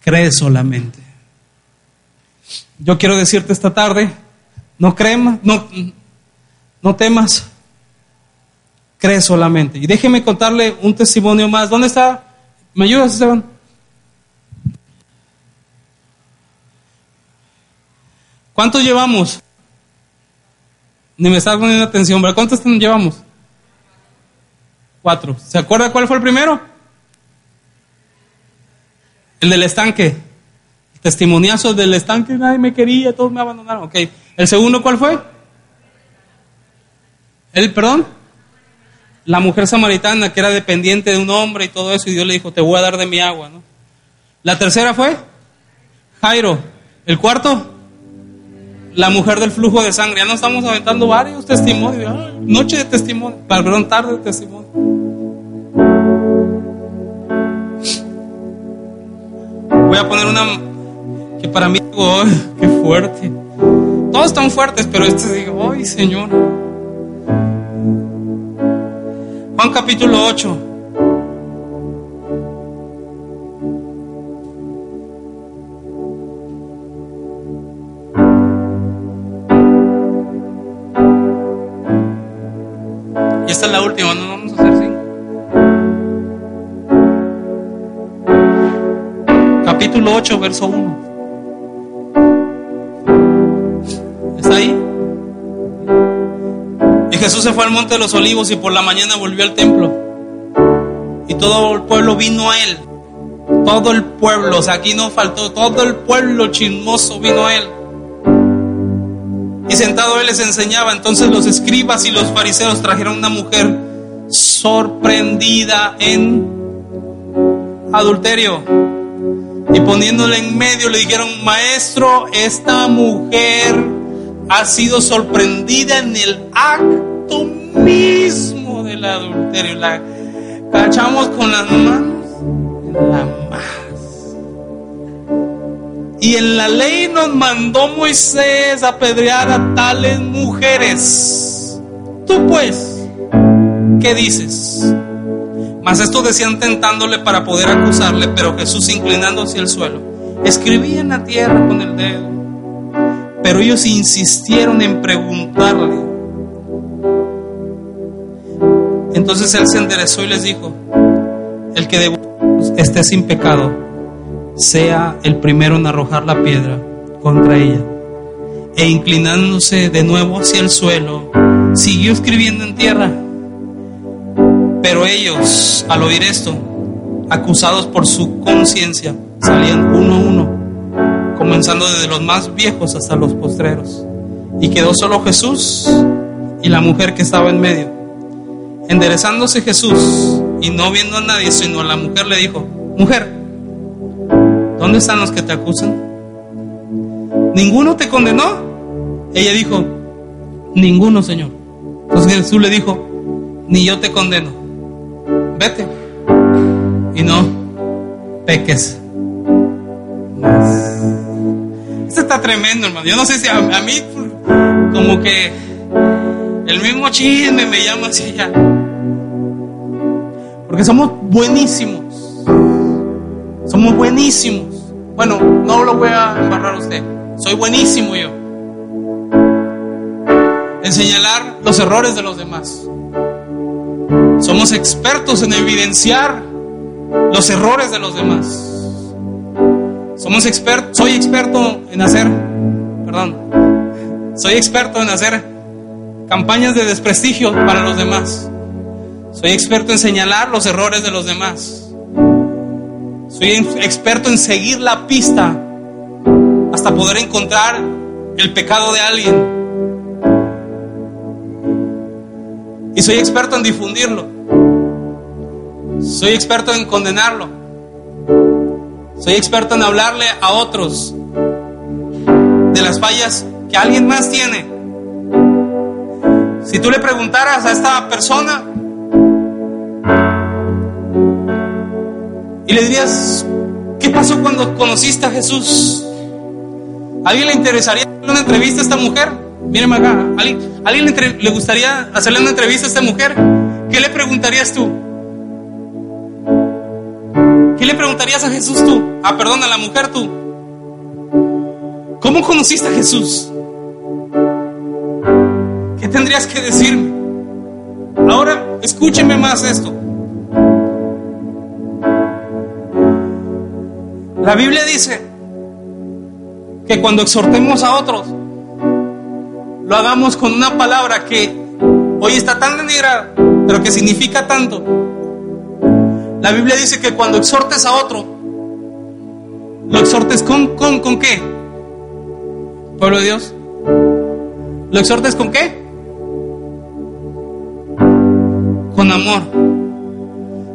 Speaker 1: cree solamente. Yo quiero decirte esta tarde, no cremas, no no temas, cree solamente. Y déjeme contarle un testimonio más. ¿Dónde está? ¿Me ayudas, Esteban? ¿Cuántos llevamos? Ni me está poniendo atención, ¿verdad? ¿Cuántos llevamos? Cuatro. ¿Se acuerda cuál fue el primero? El del estanque. El del estanque, nadie me quería, todos me abandonaron. Ok. ¿El segundo cuál fue? ¿El perdón? La mujer samaritana que era dependiente de un hombre y todo eso, y Dios le dijo, te voy a dar de mi agua, ¿no? La tercera fue Jairo. El cuarto, la mujer del flujo de sangre. Ya no estamos aventando varios testimonios. noche de testimonio, perdón, tarde de testimonio. Voy a poner una que para mí, oh, qué fuerte. Todos están fuertes, pero este digo, ay Señor. Juan capítulo 8. Y esta es la última, no vamos a hacer cinco. Capítulo 8, verso 1. Jesús se fue al monte de los olivos y por la mañana volvió al templo. Y todo el pueblo vino a él. Todo el pueblo, o sea, aquí no faltó, todo el pueblo chismoso vino a él. Y sentado él les enseñaba. Entonces los escribas y los fariseos trajeron una mujer sorprendida en adulterio. Y poniéndole en medio le dijeron, maestro, esta mujer ha sido sorprendida en el acto mismo del adulterio. La cachamos con las manos la más. Y en la ley nos mandó Moisés apedrear a tales mujeres. Tú pues, ¿qué dices? Mas estos decían tentándole para poder acusarle, pero Jesús inclinándose al suelo, escribía en la tierra con el dedo. Pero ellos insistieron en preguntarle, Entonces él se enderezó y les dijo, el que de esté sin pecado, sea el primero en arrojar la piedra contra ella. E inclinándose de nuevo hacia el suelo, siguió escribiendo en tierra. Pero ellos, al oír esto, acusados por su conciencia, salían uno a uno, comenzando desde los más viejos hasta los postreros. Y quedó solo Jesús y la mujer que estaba en medio. Enderezándose Jesús y no viendo a nadie, sino a la mujer, le dijo, mujer, ¿dónde están los que te acusan? ¿Ninguno te condenó? Ella dijo, ninguno, Señor. Entonces Jesús le dijo, ni yo te condeno. Vete y no peques. Esto está tremendo, hermano. Yo no sé si a, a mí, como que el mismo chisme me llama hacia allá. Porque somos buenísimos. Somos buenísimos. Bueno, no lo voy a embarrar a usted. Soy buenísimo yo. En señalar los errores de los demás. Somos expertos en evidenciar los errores de los demás. Somos expertos, soy experto en hacer, perdón, soy experto en hacer campañas de desprestigio para los demás. Soy experto en señalar los errores de los demás. Soy experto en seguir la pista hasta poder encontrar el pecado de alguien. Y soy experto en difundirlo. Soy experto en condenarlo. Soy experto en hablarle a otros de las fallas que alguien más tiene. Si tú le preguntaras a esta persona y le dirías, ¿qué pasó cuando conociste a Jesús? ¿A alguien le interesaría hacerle una entrevista a esta mujer? Míreme acá, ¿a alguien, alguien le, le gustaría hacerle una entrevista a esta mujer? ¿Qué le preguntarías tú? ¿Qué le preguntarías a Jesús tú? Ah, perdón, a la mujer tú. ¿Cómo conociste a Jesús? ¿Qué tendrías que decirme? Ahora, escúcheme más esto. La Biblia dice que cuando exhortemos a otros, lo hagamos con una palabra que hoy está tan denigrada, pero que significa tanto. La Biblia dice que cuando exhortes a otro, lo exhortes con, con, ¿con qué? Pueblo de Dios. ¿Lo exhortes con qué? Con amor.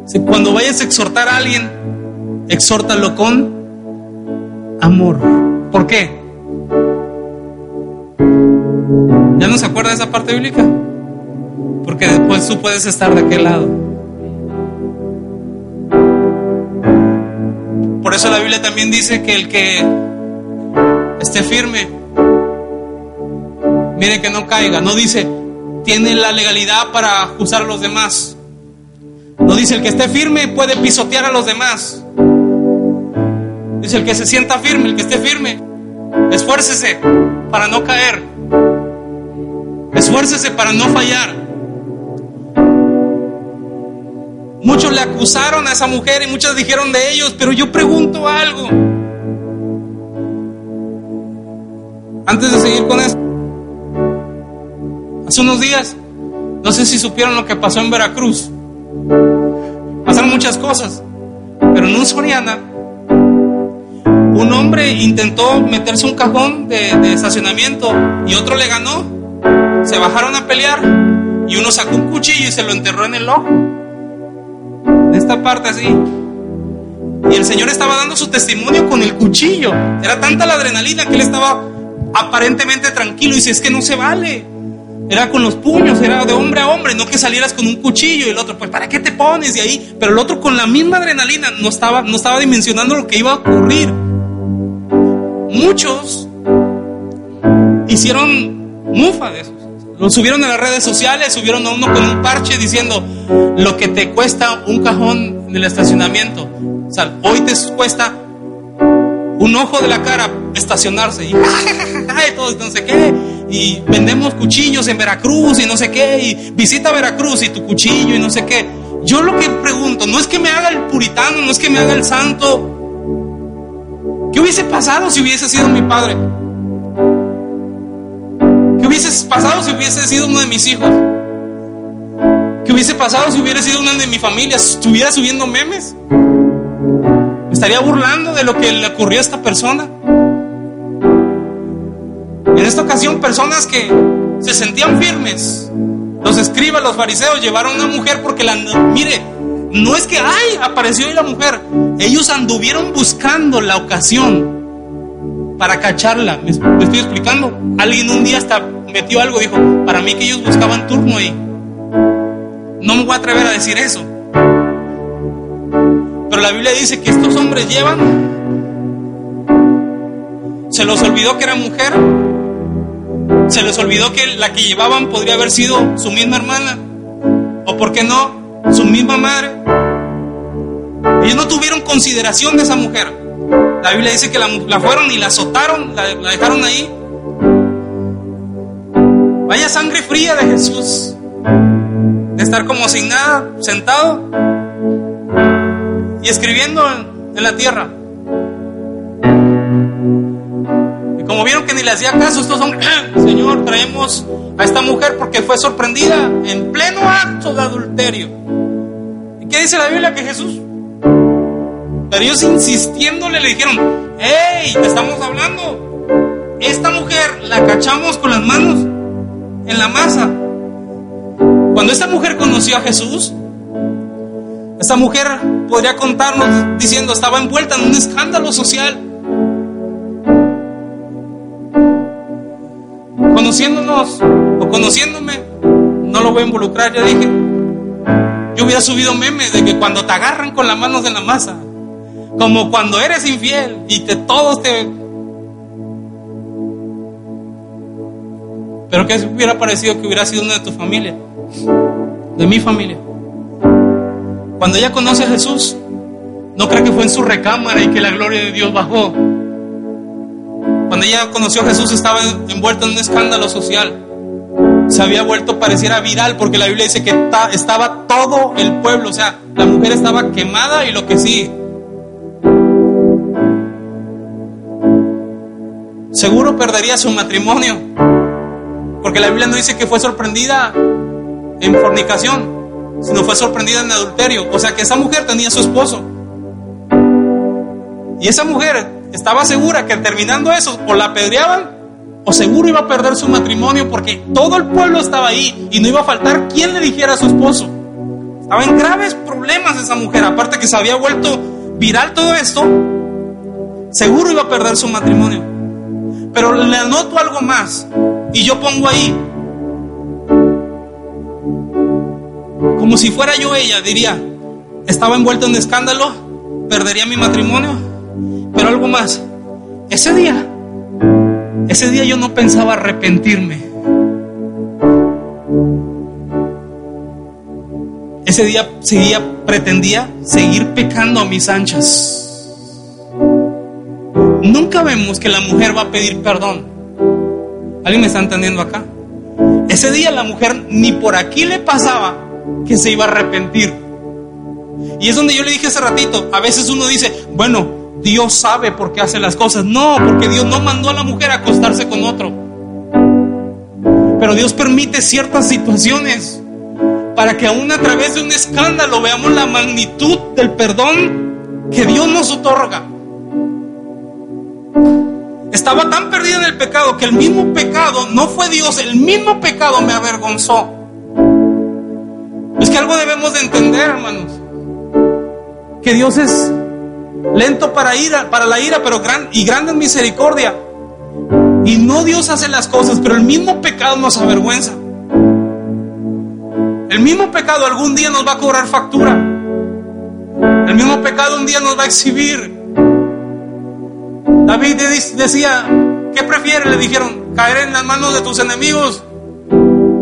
Speaker 1: Si cuando vayas a exhortar a alguien, exhórtalo con amor. ¿Por qué? ¿Ya no se acuerda de esa parte bíblica? Porque después tú puedes estar de aquel lado. Por eso la Biblia también dice que el que esté firme, mire que no caiga. No dice, tiene la legalidad para acusar a los demás. No dice, el que esté firme puede pisotear a los demás. Dice, el que se sienta firme, el que esté firme, esfuércese para no caer. Esfuércese para no fallar. Muchos le acusaron a esa mujer y muchos dijeron de ellos, pero yo pregunto algo. Antes de seguir con esto, hace unos días, no sé si supieron lo que pasó en Veracruz. Pasaron muchas cosas, pero en un Soriana, un hombre intentó meterse un cajón de, estacionamiento y otro le ganó. Se bajaron a pelear y uno sacó un cuchillo y se lo enterró en el ojo de esta parte así. Y el Señor estaba dando su testimonio con el cuchillo. Era tanta la adrenalina que él estaba aparentemente tranquilo y si es que no se vale. Era con los puños, era de hombre a hombre, no que salieras con un cuchillo y el otro, pues ¿para qué te pones de ahí? Pero el otro con la misma adrenalina no estaba, no estaba dimensionando lo que iba a ocurrir. Muchos hicieron mufa de eso. Lo subieron a las redes sociales, subieron a uno con un parche diciendo lo que te cuesta un cajón en el estacionamiento. O sea, hoy te cuesta un ojo de la cara estacionarse y, [laughs] todo, no sé qué. Y vendemos cuchillos en Veracruz y no sé qué. Y visita Veracruz y tu cuchillo y no sé qué. Yo lo que pregunto, no es que me haga el puritano, no es que me haga el santo. ¿Qué hubiese pasado si hubiese sido mi padre? ¿Qué hubiese pasado si hubiese sido uno de mis hijos? ¿Qué hubiese pasado si hubiera sido una de mi familia? ¿Estuviera subiendo memes? ¿Me estaría burlando de lo que le ocurrió a esta persona? En esta ocasión, personas que se sentían firmes, los escribas, los fariseos, llevaron a una mujer porque la... Mire, no es que, ay, apareció ahí la mujer. Ellos anduvieron buscando la ocasión para cacharla. ¿Me, estoy explicando? Alguien un día hasta metió algo, dijo, para mí que ellos buscaban turno ahí. No me voy a atrever a decir eso. Pero la Biblia dice que estos hombres llevan... Se los olvidó que era mujer. Se les olvidó que la que llevaban podría haber sido su misma hermana. O por qué no, su misma madre. Ellos no tuvieron consideración de esa mujer. La Biblia dice que la, fueron y la azotaron, la, la dejaron ahí. Vaya sangre fría de Jesús. De estar como sin nada, sentado y escribiendo en la tierra. Como vieron que ni le hacía caso, estos hombres, Señor, traemos a esta mujer porque fue sorprendida en pleno acto de adulterio. ¿Qué dice la Biblia? Que Jesús, pero ellos insistiéndole le dijeron, hey, te estamos hablando. Esta mujer la cachamos con las manos en la masa. Cuando esta mujer conoció a Jesús, esta mujer podría contarnos diciendo estaba envuelta en un escándalo social. Conociéndonos o conociéndome, no lo voy a involucrar, ya dije. Yo hubiera subido memes de que cuando te agarran con las manos en la masa, como cuando eres infiel y que todos te... Pero que hubiera parecido que hubiera sido una de tu familia, de mi familia. Cuando ella conoce a Jesús, no cree que fue en su recámara y que la gloria de Dios bajó. Cuando ella conoció a Jesús estaba envuelta en un escándalo social se había vuelto, pareciera viral, porque la Biblia dice que estaba todo el pueblo, o sea, la mujer estaba quemada y lo que sí. Seguro perdería su matrimonio, porque la Biblia no dice que fue sorprendida en fornicación, sino fue sorprendida en adulterio, o sea que esa mujer tenía su esposo. Y esa mujer estaba segura que terminando eso, o la apedreaban o seguro iba a perder su matrimonio porque todo el pueblo estaba ahí y no iba a faltar quien le dijera a su esposo. Estaba en graves problemas esa mujer, aparte que se había vuelto viral todo esto, seguro iba a perder su matrimonio. Pero le anoto algo más y yo pongo ahí, como si fuera yo ella, diría, estaba envuelta en escándalo, perdería mi matrimonio, pero algo más, ese día ese día yo no pensaba arrepentirme. Ese día seguía, pretendía seguir pecando a mis anchas. Nunca vemos que la mujer va a pedir perdón. ¿Alguien me está entendiendo acá? Ese día la mujer ni por aquí le pasaba que se iba a arrepentir. Y es donde yo le dije hace ratito, a veces uno dice, bueno, Dios sabe por qué hace las cosas. No, porque Dios no mandó a la mujer a acostarse con otro. Pero Dios permite ciertas situaciones para que aún a través de un escándalo veamos la magnitud del perdón que Dios nos otorga. Estaba tan perdida en el pecado que el mismo pecado no fue Dios, el mismo pecado me avergonzó. Es que algo debemos de entender, hermanos. Que Dios es lento para ira, para la ira, pero gran y grande en misericordia. Y no Dios hace las cosas, pero el mismo pecado nos avergüenza. El mismo pecado algún día nos va a cobrar factura. El mismo pecado un día nos va a exhibir. David decía, ¿qué prefiere? Le dijeron, caer en las manos de tus enemigos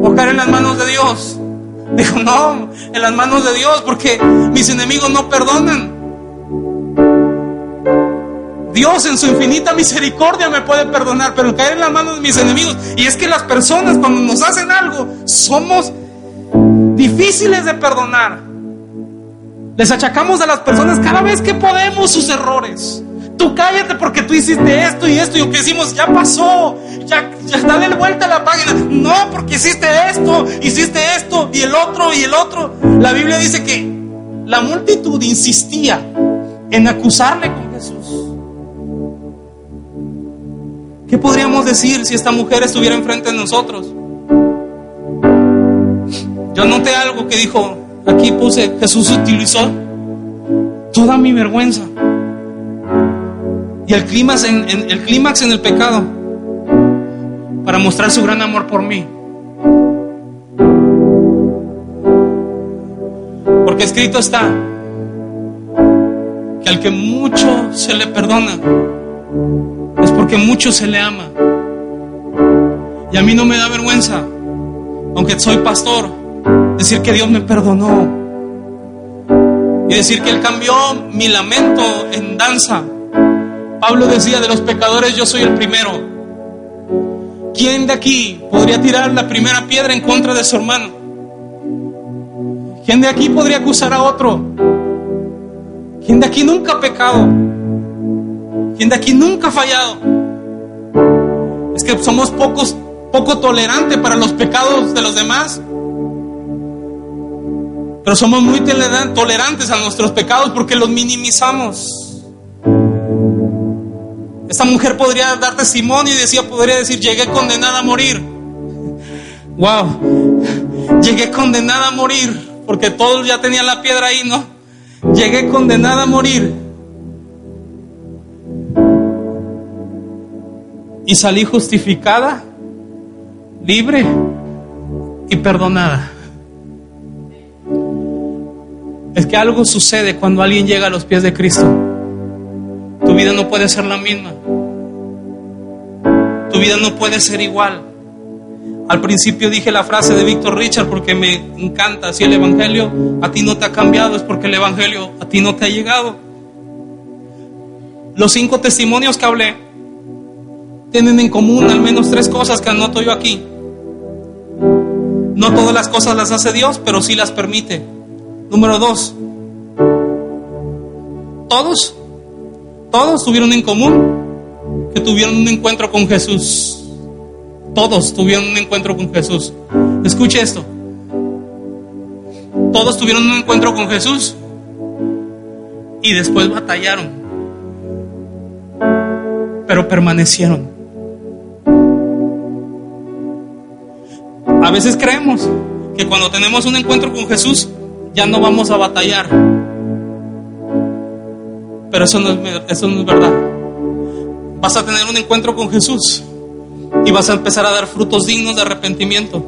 Speaker 1: o caer en las manos de Dios. [laughs] Dijo, no, en las manos de Dios, porque mis enemigos no perdonan. Dios en su infinita misericordia me puede perdonar, pero caer en la mano de mis enemigos. Y es que las personas cuando nos hacen algo somos difíciles de perdonar. Les achacamos a las personas cada vez que podemos sus errores. Tú cállate porque tú hiciste esto y esto y aunque decimos, ya pasó, ya, ya dale vuelta a la página. No, porque hiciste esto, hiciste esto y el otro y el otro. La Biblia dice que la multitud insistía en acusarle con Jesús. ¿Qué podríamos decir si esta mujer estuviera enfrente de nosotros? Yo noté algo que dijo, aquí puse, Jesús utilizó toda mi vergüenza y el clímax en, el clímax en el pecado para mostrar su gran amor por mí. Porque escrito está que al que mucho se le perdona porque mucho se le ama. Y a mí no me da vergüenza, aunque soy pastor, decir que Dios me perdonó y decir que Él cambió mi lamento en danza Pablo decía de los pecadores, yo soy el primero. ¿Quién de aquí podría tirar la primera piedra en contra de su hermano? ¿Quién de aquí podría acusar a otro? ¿Quién de aquí nunca ha pecado? ¿Quién de aquí nunca ha fallado? Es que somos pocos, poco tolerantes para los pecados de los demás. Pero somos muy tolerantes a nuestros pecados porque los minimizamos. Esta mujer podría dar testimonio y decía, podría decir, llegué condenada a morir. [laughs] Wow, llegué condenada a morir, porque todos ya tenían la piedra ahí, ¿no? Llegué condenada a morir. Y salí justificada, libre y perdonada. Es que algo sucede cuando alguien llega a los pies de Cristo tu vida no puede ser la misma. Tu vida no puede ser igual. Al principio dije la frase de Víctor Richard porque me encanta. Si el Evangelio a ti no te ha cambiado es porque el Evangelio a ti no te ha llegado. Los cinco testimonios que hablé tienen en común al menos tres cosas que anoto yo aquí. No todas las cosas las hace Dios, pero sí las permite. Número dos, todos todos tuvieron en común que tuvieron un encuentro con Jesús. Todos tuvieron un encuentro con Jesús. Escuche esto. Todos tuvieron un encuentro con Jesús y después batallaron. Pero permanecieron. A veces creemos que cuando tenemos un encuentro con Jesús ya no vamos a batallar pero eso no, es, eso no es verdad. Vas a tener un encuentro con Jesús y vas a empezar a dar frutos dignos de arrepentimiento.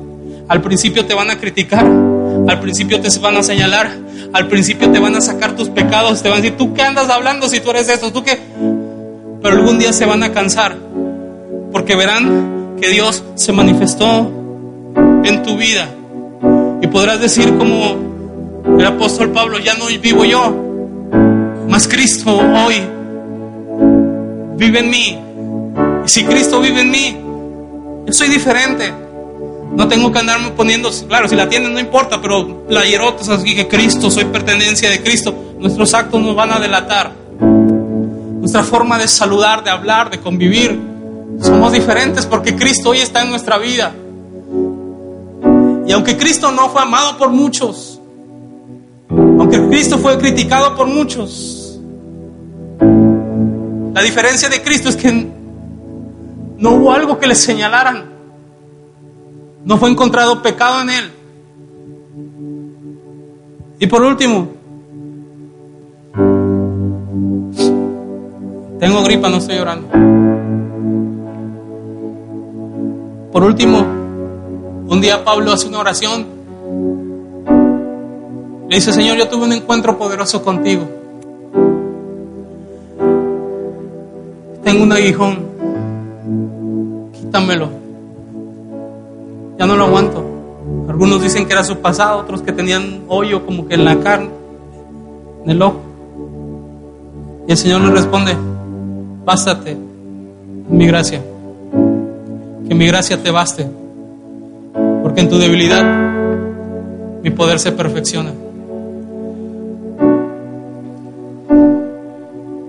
Speaker 1: Al principio te van a criticar, al principio te van a señalar, al principio te van a sacar tus pecados, te van a decir, ¿tú qué andas hablando si tú eres esto? ¿Tú qué? Pero algún día se van a cansar porque verán que Dios se manifestó en tu vida y podrás decir como el apóstol Pablo, ya no vivo yo, mas Cristo hoy vive en mí. Y si Cristo vive en mí, yo soy diferente. No tengo que andarme poniendo, claro, si la tienen no importa, pero la hierotas así que Cristo, soy pertenencia de Cristo. Nuestros actos nos van a delatar. Nuestra forma de saludar, de hablar, de convivir, somos diferentes porque Cristo hoy está en nuestra vida. Y aunque Cristo no fue amado por muchos, aunque Cristo fue criticado por muchos, la diferencia de Cristo es que no hubo algo que le señalaran. No fue encontrado pecado en él. Y por último, tengo gripa, no estoy llorando. Por último, un día Pablo hace una oración. Le dice, Señor, yo tuve un encuentro poderoso contigo. tengo un aguijón, quítamelo. Ya no lo aguanto. Algunos dicen que era su pasado, otros que tenían hoyo como que en la carne, en el ojo. Y el Señor le responde, bástate mi gracia, que mi gracia te baste, porque en tu debilidad mi poder se perfecciona.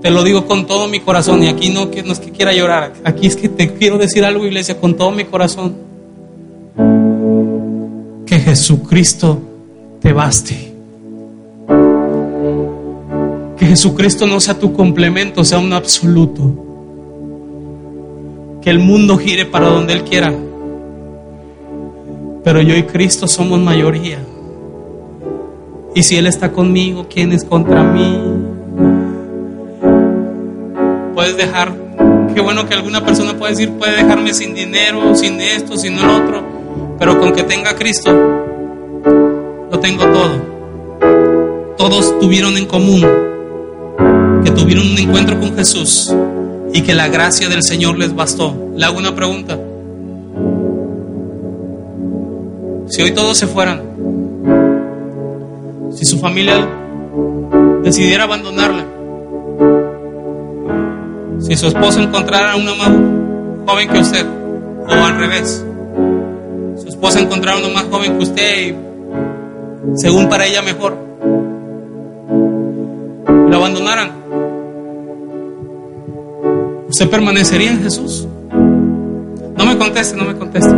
Speaker 1: Te lo digo con todo mi corazón y aquí no, es que quiera llorar, aquí es que te quiero decir algo, iglesia, con todo mi corazón. Que Jesucristo te baste. Que Jesucristo no sea tu complemento, sea un absoluto. Que el mundo gire para donde Él quiera. Pero yo y Cristo somos mayoría. Y si Él está conmigo, ¿quién es contra mí? Puedes dejar, qué bueno que alguna persona puede decir, puede dejarme sin dinero, sin esto, sin el otro, pero con que tenga Cristo, lo tengo todo. Todos tuvieron en común que tuvieron un encuentro con Jesús y que la gracia del Señor les bastó. Le hago una pregunta. Si hoy todos se fueran, si su familia decidiera abandonarla, si su esposo encontrara una más joven que usted, o al revés, su esposa encontrara una más joven que usted y según para ella mejor, lo abandonaran, ¿usted permanecería en Jesús? No me conteste, no me conteste.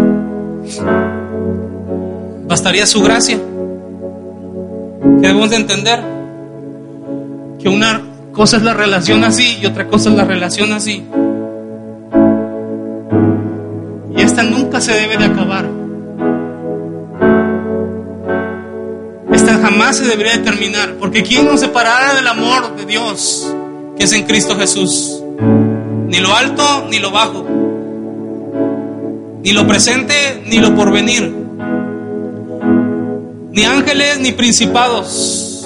Speaker 1: Bastaría su gracia. Debemos de entender que una cosa es la relación así y otra cosa es la relación así. Y esta nunca se debe de acabar. Esta jamás se debería de terminar. Porque ¿quién nos separará del amor de Dios que es en Cristo Jesús? Ni lo alto ni lo bajo. Ni lo presente ni lo porvenir ni ángeles, ni principados,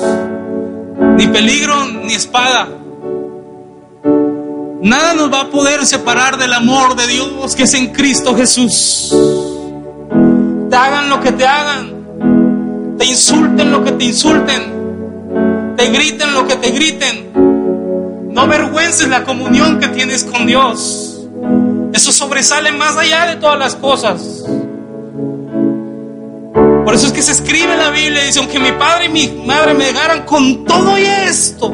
Speaker 1: ni peligro, ni espada. Nada nos va a poder separar del amor de Dios que es en Cristo Jesús. Te hagan lo que te hagan, te insulten lo que te insulten, te griten lo que te griten. No avergüences la comunión que tienes con Dios. Eso sobresale más allá de todas las cosas. Por eso es que se escribe en la Biblia, dice, aunque mi padre y mi madre me dejaran con todo y esto,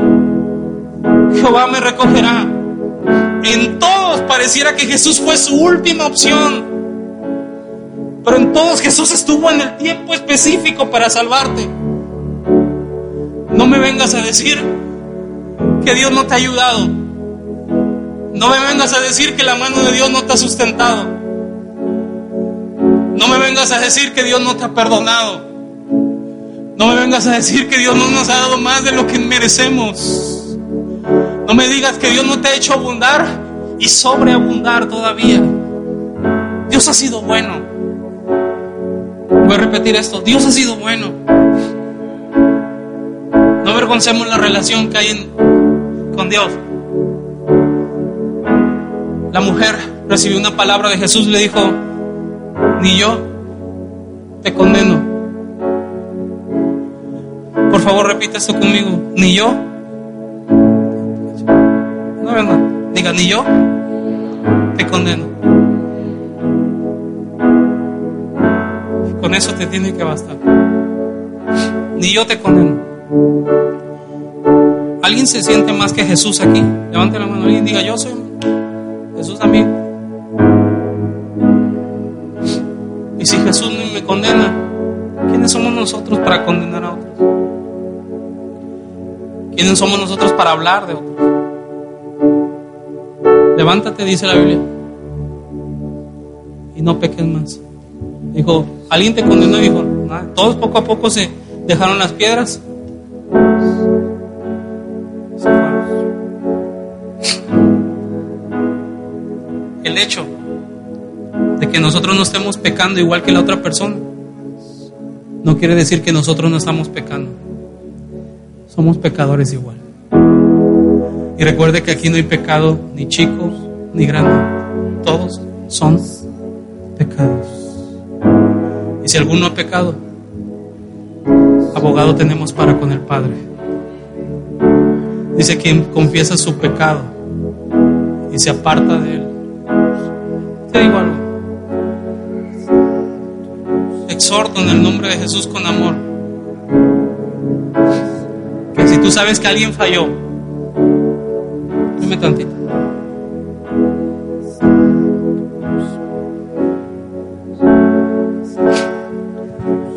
Speaker 1: Jehová me recogerá. En todos pareciera que Jesús fue su última opción. Pero en todos Jesús estuvo en el tiempo específico para salvarte. No me vengas a decir que Dios no te ha ayudado. No me vengas a decir que la mano de Dios no te ha sustentado. No me vengas a decir que Dios no te ha perdonado. No me vengas a decir que Dios no nos ha dado más de lo que merecemos. No me digas que Dios no te ha hecho abundar y sobreabundar todavía. Dios ha sido bueno. Voy a repetir esto. Dios ha sido bueno. No avergoncemos la relación que hay con Dios. La mujer recibió una palabra de Jesús le dijo, ni yo te condeno. Por favor, repita esto conmigo. Ni yo. No, verdad. Diga, ni yo te condeno. con eso te tiene que bastar. Ni yo te condeno. ¿Alguien se siente más que Jesús aquí? Levante la mano y diga, yo soy Jesús también. Y si Jesús me condena, ¿quiénes somos nosotros para condenar a otros? ¿Quiénes somos nosotros para hablar de otros? Levántate, dice la Biblia, y no peques más. Dijo, alguien te condenó dijo, todos poco a poco se dejaron las piedras. El hecho que nosotros no estemos pecando igual que la otra persona, no quiere decir que nosotros no estamos pecando. Somos pecadores igual. Y recuerde que aquí no hay pecado ni chico ni grande. Todos son pecados. Y si alguno ha pecado, abogado tenemos para con el Padre. Dice quien confiesa su pecado y se aparta de él. Te digo en el nombre de Jesús con amor. Que si tú sabes que alguien falló, Dime tantito.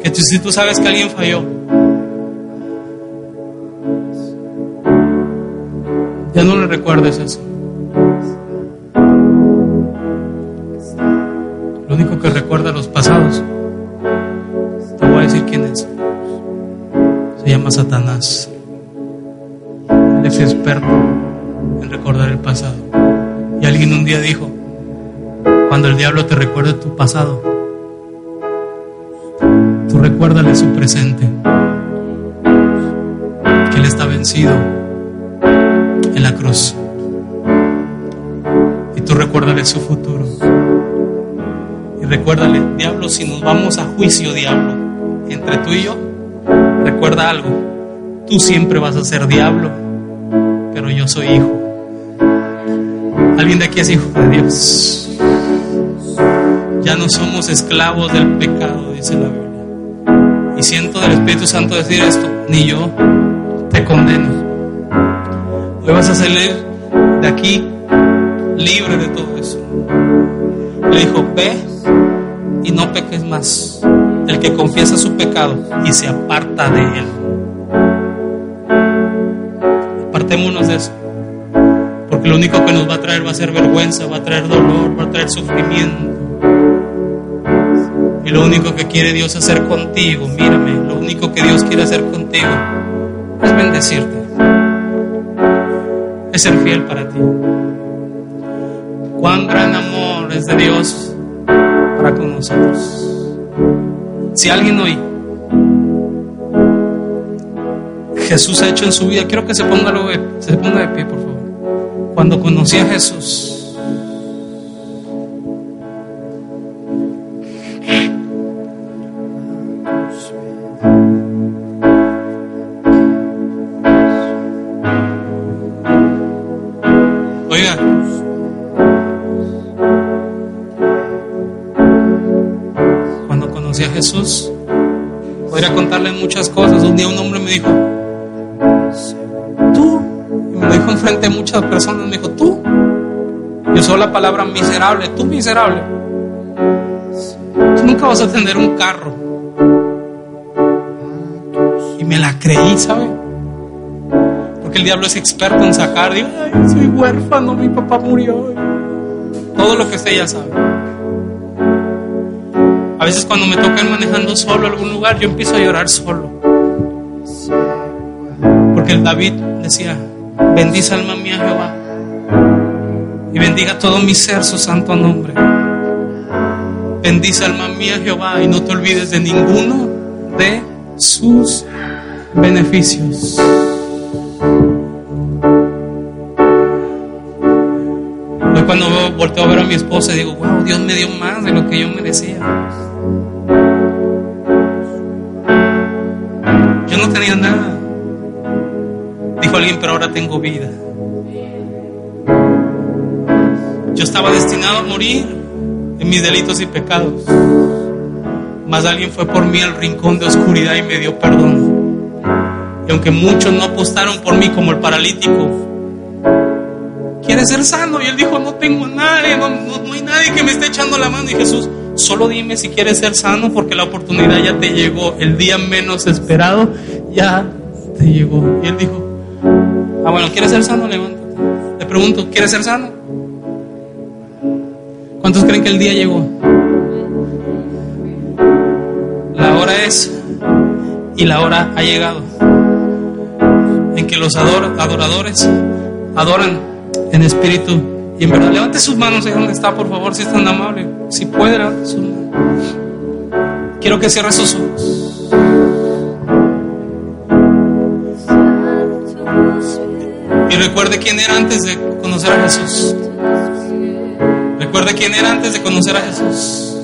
Speaker 1: Que si tú sabes que alguien falló, ya no le recuerdes eso. Día dijo, cuando el diablo te recuerde tu pasado, tú recuérdale su presente, que él está vencido en la cruz. Y tú recuérdale su futuro. Y recuérdale, diablo, si nos vamos a juicio, diablo, entre tú y yo, recuerda algo, tú siempre vas a ser diablo, pero yo soy hijo. ¿Alguien de aquí es hijo de Dios? Ya no somos esclavos del pecado, dice la Biblia. Y siento del Espíritu Santo decir esto, ni yo te condeno. Hoy vas a salir de aquí libre de todo eso. Le dijo, ve y no peques más. El que confiesa su pecado y se aparta de él. Apartémonos de eso. Lo único que nos va a traer va a ser vergüenza, va a traer dolor, va a traer sufrimiento. Y lo único que quiere Dios hacer contigo, mírame, lo único que Dios quiere hacer contigo es bendecirte. Es ser fiel para ti. Cuán gran amor es de Dios para con nosotros. Si alguien hoy Jesús ha hecho en su vida, quiero que se ponga, se ponga de pie, por favor. Cuando conocí a Jesús, Oiga, cuando conocí a Jesús, podría contarle muchas cosas. Un día un hombre me dijo, tú, y me dijo enfrente de muchas personas, palabra miserable, tú miserable, tú nunca vas a tener un carro. Y me la creí, ¿sabe? Porque el diablo es experto en sacar, digo, ay, soy huérfano, mi papá murió. Todo lo que usted ya sabe. A veces cuando me toca ir manejando solo a algún lugar, yo empiezo a llorar solo. Porque el David decía, bendice alma mía Jehová y bendiga todo mi ser su santo nombre. Bendice alma mía Jehová y no te olvides de ninguno de sus beneficios. Hoy cuando volteo a ver a mi esposa digo, wow, Dios me dio más de lo que yo merecía. Yo no tenía nada. Dijo alguien, pero ahora tengo vida. Yo estaba destinado a morir en mis delitos y pecados. Mas alguien fue por mí al rincón de oscuridad y me dio perdón. Y aunque muchos no apostaron por mí como el paralítico, quiere ser sano. Y él dijo, no tengo nadie, no, no, no hay nadie que me esté echando la mano. Y Jesús, solo dime si quieres ser sano porque la oportunidad ya te llegó. El día menos esperado ya te llegó. Y él dijo, ah, bueno, ¿quieres ser sano? Levántate. Le pregunto, ¿quieres ser sano? ¿Cuántos creen que el día llegó? La hora es y la hora ha llegado en que los ador adoradores adoran en espíritu y en verdad. Levante sus manos ahí donde está, por favor, si es tan amable. Si puede, levante sus manos. Quiero que cierre sus ojos. Y recuerde quién era antes de conocer a Jesús. Recuerde quién era antes de conocer a Jesús.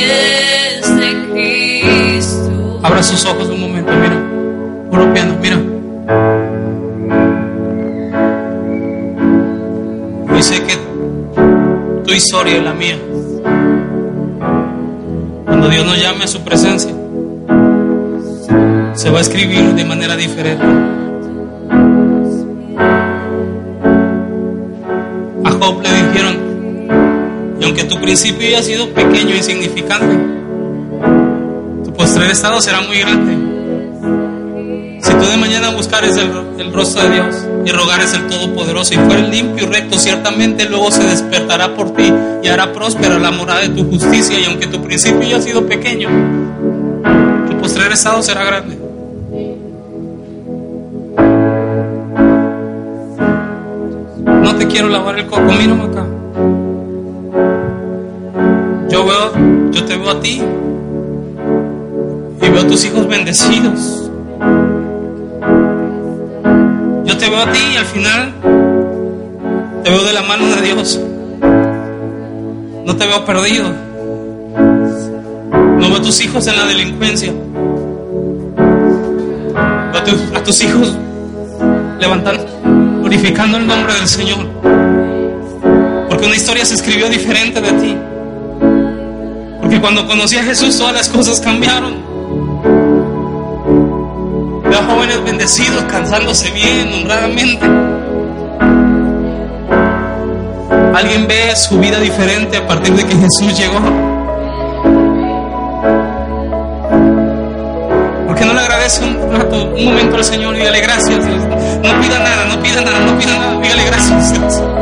Speaker 2: De Cristo.
Speaker 1: Abra sus ojos un momento, mira. Puro piano, mira. Yo sé que tu historia y la mía. Cuando Dios nos llame a su presencia, se va a escribir de manera diferente. Aunque tu principio haya sido pequeño e insignificante, tu postrer estado será muy grande. Si tú de mañana buscares el, rostro de Dios y rogares el Todopoderoso y fueres limpio y recto, ciertamente luego se despertará por ti y hará próspera la morada de tu justicia. Y aunque tu principio haya sido pequeño, tu postrer estado será grande. No te quiero lavar el coco, mírame acá. Yo te veo a ti y veo a tus hijos bendecidos. Yo te veo a ti y al final te veo de la mano de Dios. No te veo perdido. No veo a tus hijos en la delincuencia. Veo a, a tus hijos levantando, glorificando el nombre del Señor. Porque una historia se escribió diferente de ti. Porque cuando conocí a Jesús todas las cosas cambiaron. Veo jóvenes bendecidos, cansándose bien, honradamente. Alguien ve su vida diferente a partir de que Jesús llegó. ¿Por qué no le agradece un rato, un momento al Señor y dale gracias? No pida nada, no pida nada, no pida nada. Dígale gracias. Dios.